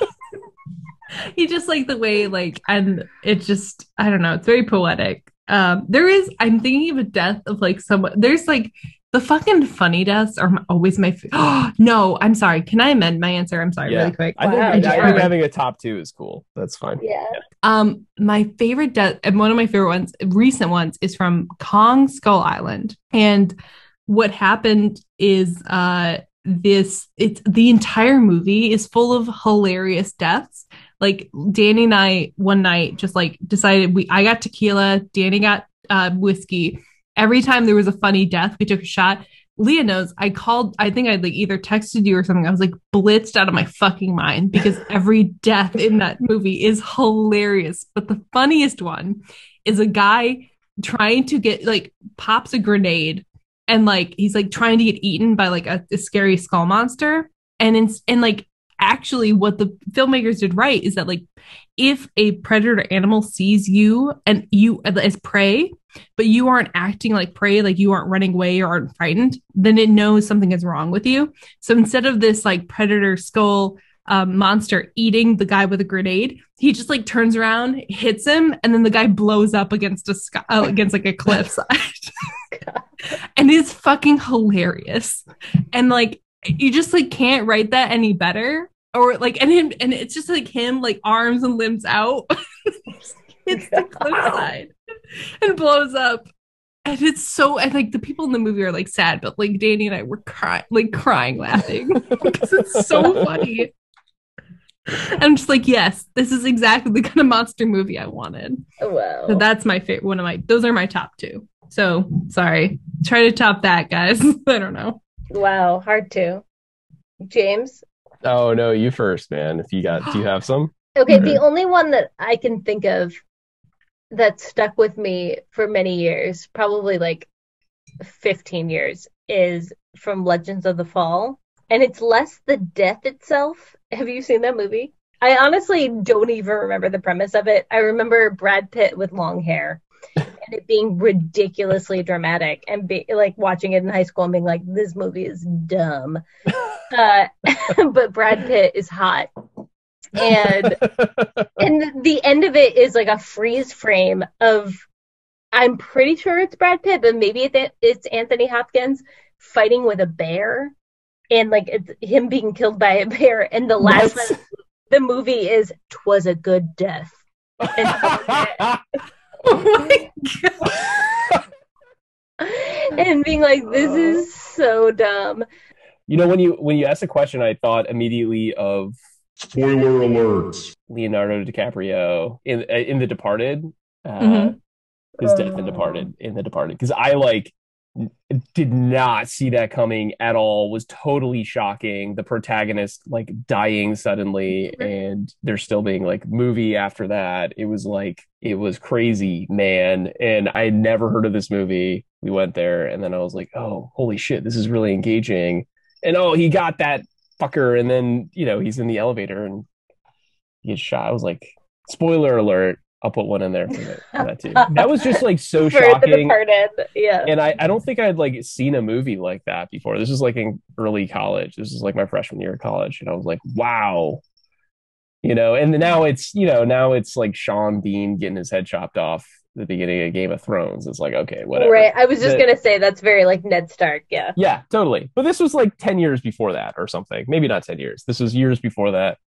he just like the way like, and it just, I don't know. It's very poetic. Um, there is. I'm thinking of a death of like someone. There's like the fucking funny deaths are always my. Oh (gasps) no, I'm sorry. Can I amend my answer? I'm sorry, Yeah. really quick. I think, Wow, I think having a top two is cool. That's fine. Yeah. Um, my favorite death, and one of my favorite ones, recent ones, is from Kong Skull Island. And what happened is, uh, this it's the entire movie is full of hilarious deaths. Like Danny and I one night just like decided we I got tequila, Danny got uh, whiskey. Every time there was a funny death, we took a shot. Leah knows I called, I think I'd like either texted you or something. I was like blitzed out of my fucking mind because (laughs) every death in that movie is hilarious. But the funniest one is a guy trying to get like pops a grenade and like he's like trying to get eaten by like a, a scary skull monster. And in, and like actually what the filmmakers did right is that like if a predator animal sees you and you as prey but you aren't acting like prey, like you aren't running away or aren't frightened, then it knows something is wrong with you. So instead of this like predator skull um, monster eating the guy with a grenade, he just like turns around, hits him, and then the guy blows up against a sky, uh, against like a cliffside. (laughs) and it's fucking hilarious. And like you just like can't write that any better. Or like and him and it's just like him like arms and limbs out. (laughs) (laughs) hits the (laughs) cliffside and blows up. And it's so and like the people in the movie are like sad, but like Danny and I were crying like crying laughing (laughs) because it's so funny. And I'm just like, yes, this is exactly the kind of monster movie I wanted. Oh, wow. So that's my favorite one of my those are my top two. So sorry. Try to top that, guys. I don't know. Wow, hard to. James? Oh no, you first, man. If you got do you have some? Okay, the mm-hmm. only one that I can think of that stuck with me for many years, probably like 15 years, is from Legends of the Fall. And it's less the death itself. Have you seen that movie? I honestly don't even remember the premise of it. I remember Brad Pitt with long hair and it being ridiculously dramatic and be like watching it in high school and being like, this movie is dumb. (laughs) uh, (laughs) but Brad Pitt is hot and (laughs) and the end of it is like a freeze frame of I'm pretty sure it's Brad Pitt, but maybe it's Anthony Hopkins fighting with a bear, and like it's him being killed by a bear. And the last of the movie is "Twas a good death." oh my god! and being like, "This is so dumb." You know, when you when you asked the question, I thought immediately of Spoiler alert. Leonardo DiCaprio in uh, in The Departed. Uh, Mhm. His death in Departed in The Departed because I like did not see that coming at all. Was totally shocking. The protagonist like dying suddenly, and there still being like movie after that. It was like it was crazy, man. And I had never heard of this movie. We went there, and then I was like, oh, holy shit, this is really engaging. And oh, he got that fucker, and then you know he's in the elevator and he gets shot. I was like, spoiler alert. I'll put one in there for that, too. That was just like so (laughs) shocking. Yeah. And I, I don't think I'd like seen a movie like that before. This is like in early college. This is like my freshman year of college. And I was like, wow. You know, and now it's, you know, now it's like Sean Bean getting his head chopped off the beginning of Game of Thrones. It's like, okay, whatever. Right. I was just The- gonna say that's very like Ned Stark. Yeah. Yeah, totally. But this was like 10 years before that or something. Maybe not 10 years. This was years before that.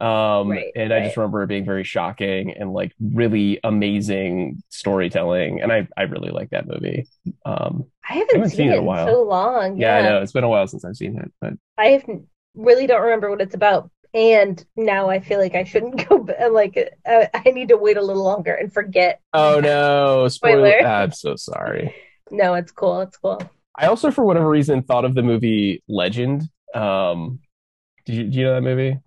Um Right, and I just remember it being very shocking and like really amazing storytelling and I I really like that movie. Um I haven't, haven't seen, seen it it in a while. so long. yeah, Yeah. I know it's been a while since I've seen it, but I have, really don't remember what it's about. And now I feel like I shouldn't (laughs) go, ba- like, uh, I need to wait a little longer and forget. oh no, (laughs) spoiler. Spoiler. I'm so sorry. No, it's cool. It's cool. I also for whatever reason thought of the movie Legend. Um did you, do you know that movie?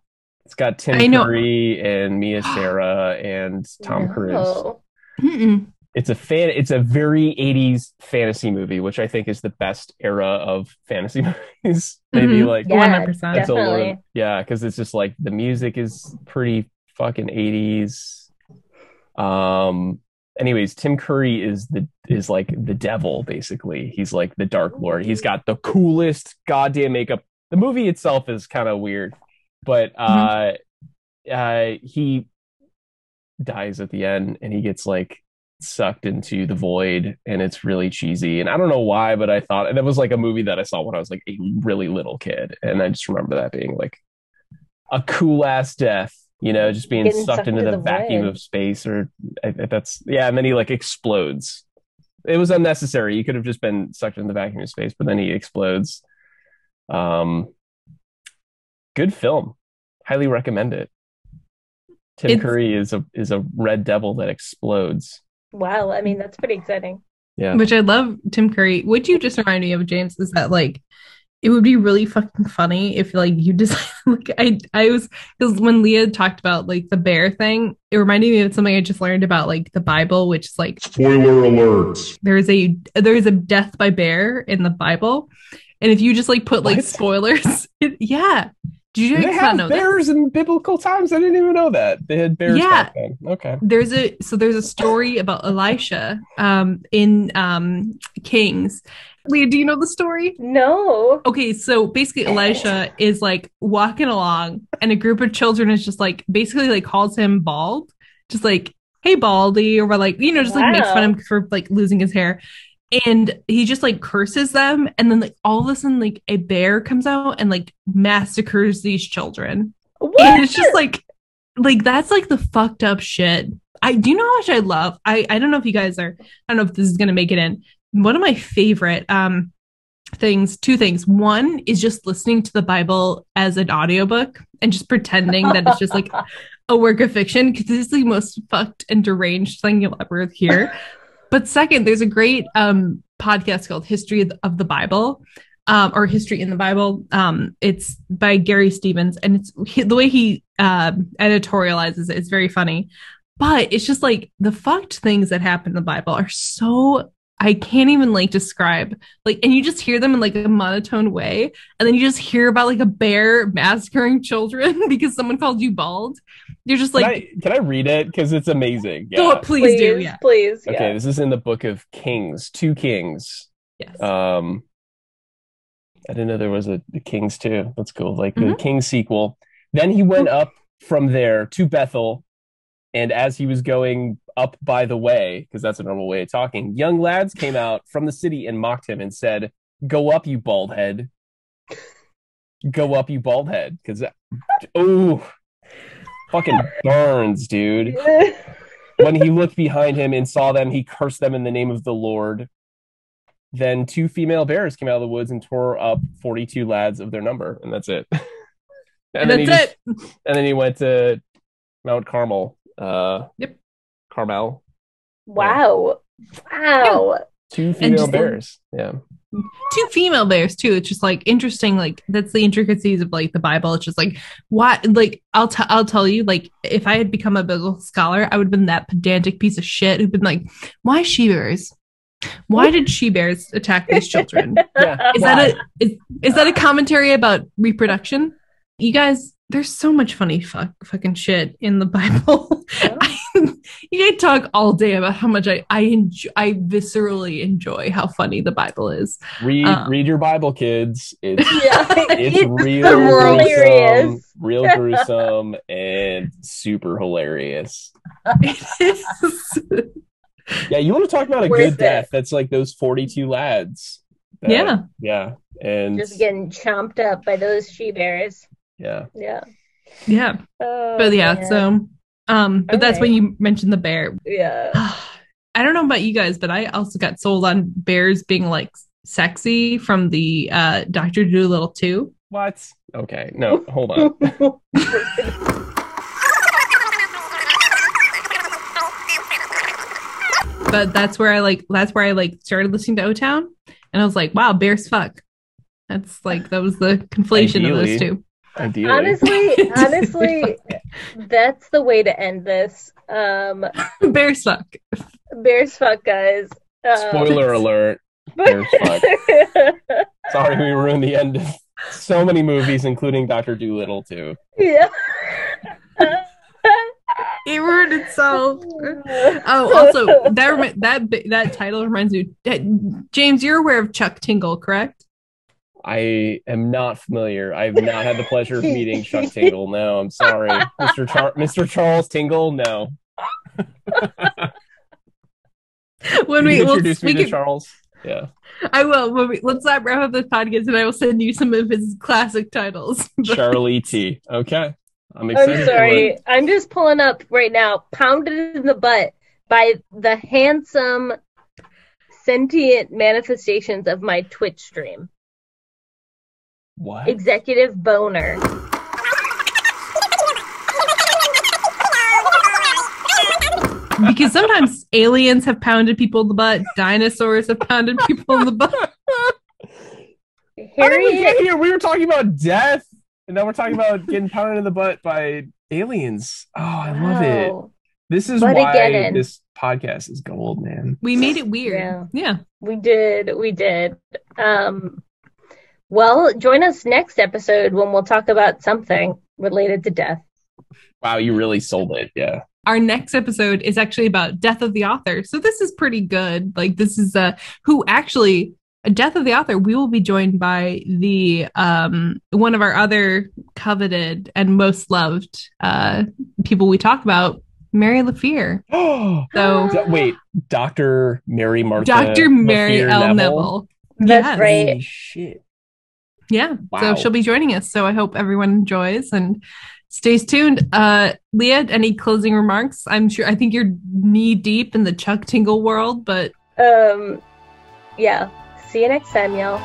It's got Tim I know. Curry and Mia Sara and Tom Cruise. Mm-mm. It's a fan it's a very 80s fantasy movie which i think is the best era of fantasy (laughs) movies maybe Mhm. like Yeah, 100%. until of- definitely. yeah because it's just like the music is pretty fucking 80s um anyways tim curry is the is like the devil basically he's like the dark lord he's got the coolest goddamn makeup the movie itself is kind of weird but uh uh he dies at the end and he gets like sucked into the void and it's really cheesy and i don't know why but i thought that was like a movie that i saw when i was like a really little kid and i just remember that being like a cool ass death you know just being sucked sucked into into the the vacuum void. of space or I, I- that's yeah and then he like explodes it was unnecessary he could have just been sucked into the vacuum of space but then he explodes Um, good film. Highly recommend it. Tim It's- Curry is a is a red devil that explodes. Wow, I mean that's pretty exciting. Yeah. Which I love Tim Curry. Would you just remind me of, James, is that like it would be really fucking funny if like you (laughs) just like I I was because when Leah talked about like the bear thing, it reminded me of something I just learned about like the Bible, which is like Spoiler alert. there's a there's a death by bear in the Bible, and if you just like put like What? spoilers, (laughs) it, yeah. Did you they not have know that? bears in biblical times? I didn't even know that. They had bears Yeah. back then. Okay. there's a so there's a story about Elisha um in um Kings. Leah, do you know the story? No. Okay, so basically Elisha is like walking along and a group of children is just like basically like calls him bald. Just like, hey Baldy, or like, you know, just like makes fun of him for like losing his hair. And he just like curses them, and then like all of a sudden, like a bear comes out and like massacres these children. What? And it's just like like that's like the fucked up shit. I do you know how much I love. I I don't know if you guys are. I don't know if this is gonna make it in. One of my favorite um things, two things. One is just listening to the Bible as an audiobook and just pretending that it's just like (laughs) a work of fiction because this is the most fucked and deranged thing you'll ever hear. But second, there's a great um podcast called History of the, Bible. Um, or history in the Bible. Um, it's by Gary Stevens, and it's he, the way he uh, editorializes it is very funny. But it's just like the fucked things that happen in the Bible are so I can't even like describe. Like, and you just hear them in like a monotone way, and then you just hear about like a bear massacring children (laughs) because someone called you bald. You're just like, can, I, can I read it? Because it's amazing. "Oh, please, please, do, yeah, please. Okay, this is in the book of Kings, two Kings. yes, Um, I didn't know there was a, a Kings too. That's cool. Like the Mhm. Kings sequel. Then he went up from there to Bethel, and as he was going up by the way, because that's a normal way of talking, young lads came out from the city and mocked him and said, "Go up, you bald head! Go up, you bald head!" Because oh, fucking burns, dude. (laughs) when he looked behind him and saw them, he cursed them in the name of the Lord. Then two female bears came out of the woods and tore up 42 lads of their number, and that's it. (laughs) and then he that's it. just- and then he went to Mount Carmel. Uh, Yep. Carmel. wow. Wow. Two female just- bears. Yeah. two female bears too. It's just like interesting. Like that's the intricacies of like the Bible. It's just like what, like I'll tell I'll tell you. Like if I had become a biblical scholar, I would have been that pedantic piece of shit who'd been like, why she bears? Why did she bears attack these children? (laughs) Yeah. Is Why? that a is, is that a commentary about reproduction? You guys, there's so much funny fuck fucking shit in the (laughs) Bible. I, you could talk all day about how much I I enjoy, I viscerally enjoy how funny the Bible is. read um, read your Bible, kids. It's (laughs) Yeah. it's real hilarious. gruesome, real (laughs) gruesome, and super hilarious. Yeah, you want to talk about a Worth good it. death? That's like those 42 lads. that- Yeah. Yeah. And Just getting chomped up by those she bears. Yeah. Yeah. yeah, Oh, but yeah. man. So, um, but that's when you mentioned the bear. yeah. (sighs) I don't know about you guys, but I also got sold on bears being like sexy from the uh Doctor dolittle too. What? Okay. No, hold on. (laughs) But that's where I like that's where I like started listening to O Town, and I was like, wow, bears fuck. That's like that was the (laughs) conflation of those two. Ideally. honestly, (laughs) honestly, that's the way to end this. Um, bears fuck. bears fuck, guys. Um, Spoiler alert. Bears (laughs) fuck. Sorry we ruined the end of so many movies, including Doctor Dolittle too. yeah. It ruined itself. Oh, also that that that title reminds me. that- James, you're aware of Chuck Tingle, correct? I am not familiar. I've not had the pleasure of meeting Chuck Tingle. No, I'm sorry, Mr. Char- Mr. Charles Tingle. No, (laughs) When Can we you we'll, introduce we me to can, Charles. Yeah, I will. When we, let's not wrap up this podcast, and I will send you some of his classic titles. (laughs) Charlie T. Okay, I'm excited. I'm for sorry. it. I'm just pulling up right now. Pounded in the butt by the handsome, sentient manifestations of my Twitch stream. What? executive boner. because sometimes aliens have pounded people in the butt, dinosaurs have pounded people in the butt. How did we get here? We were talking about death, and now we're talking about getting pounded in the butt by aliens. Oh, I love it. This is But why again- this podcast is gold, man. We made it weird. Yeah. Yeah. We did, we did. Um, well, join us next episode when we'll talk about something related to death. Wow, you really sold it. Yeah. Our next episode is actually about Death of the Author. So this is pretty good. Like this is uh who actually Death of the Author, we will be joined by the um one of our other coveted and most loved uh people we talk about, Mary LaFear. (gasps) Oh, So wait, Dr. Mary Martha. Dr. Mary LaFleur L. Neville. That's Yes. right. Holy shit. Yeah. Wow. So she'll be joining us. So I hope everyone enjoys and stays tuned. Uh Leah, any closing remarks? I'm sure I think you're knee deep in the Chuck Tingle world, but Um, yeah. See you next time, y'all.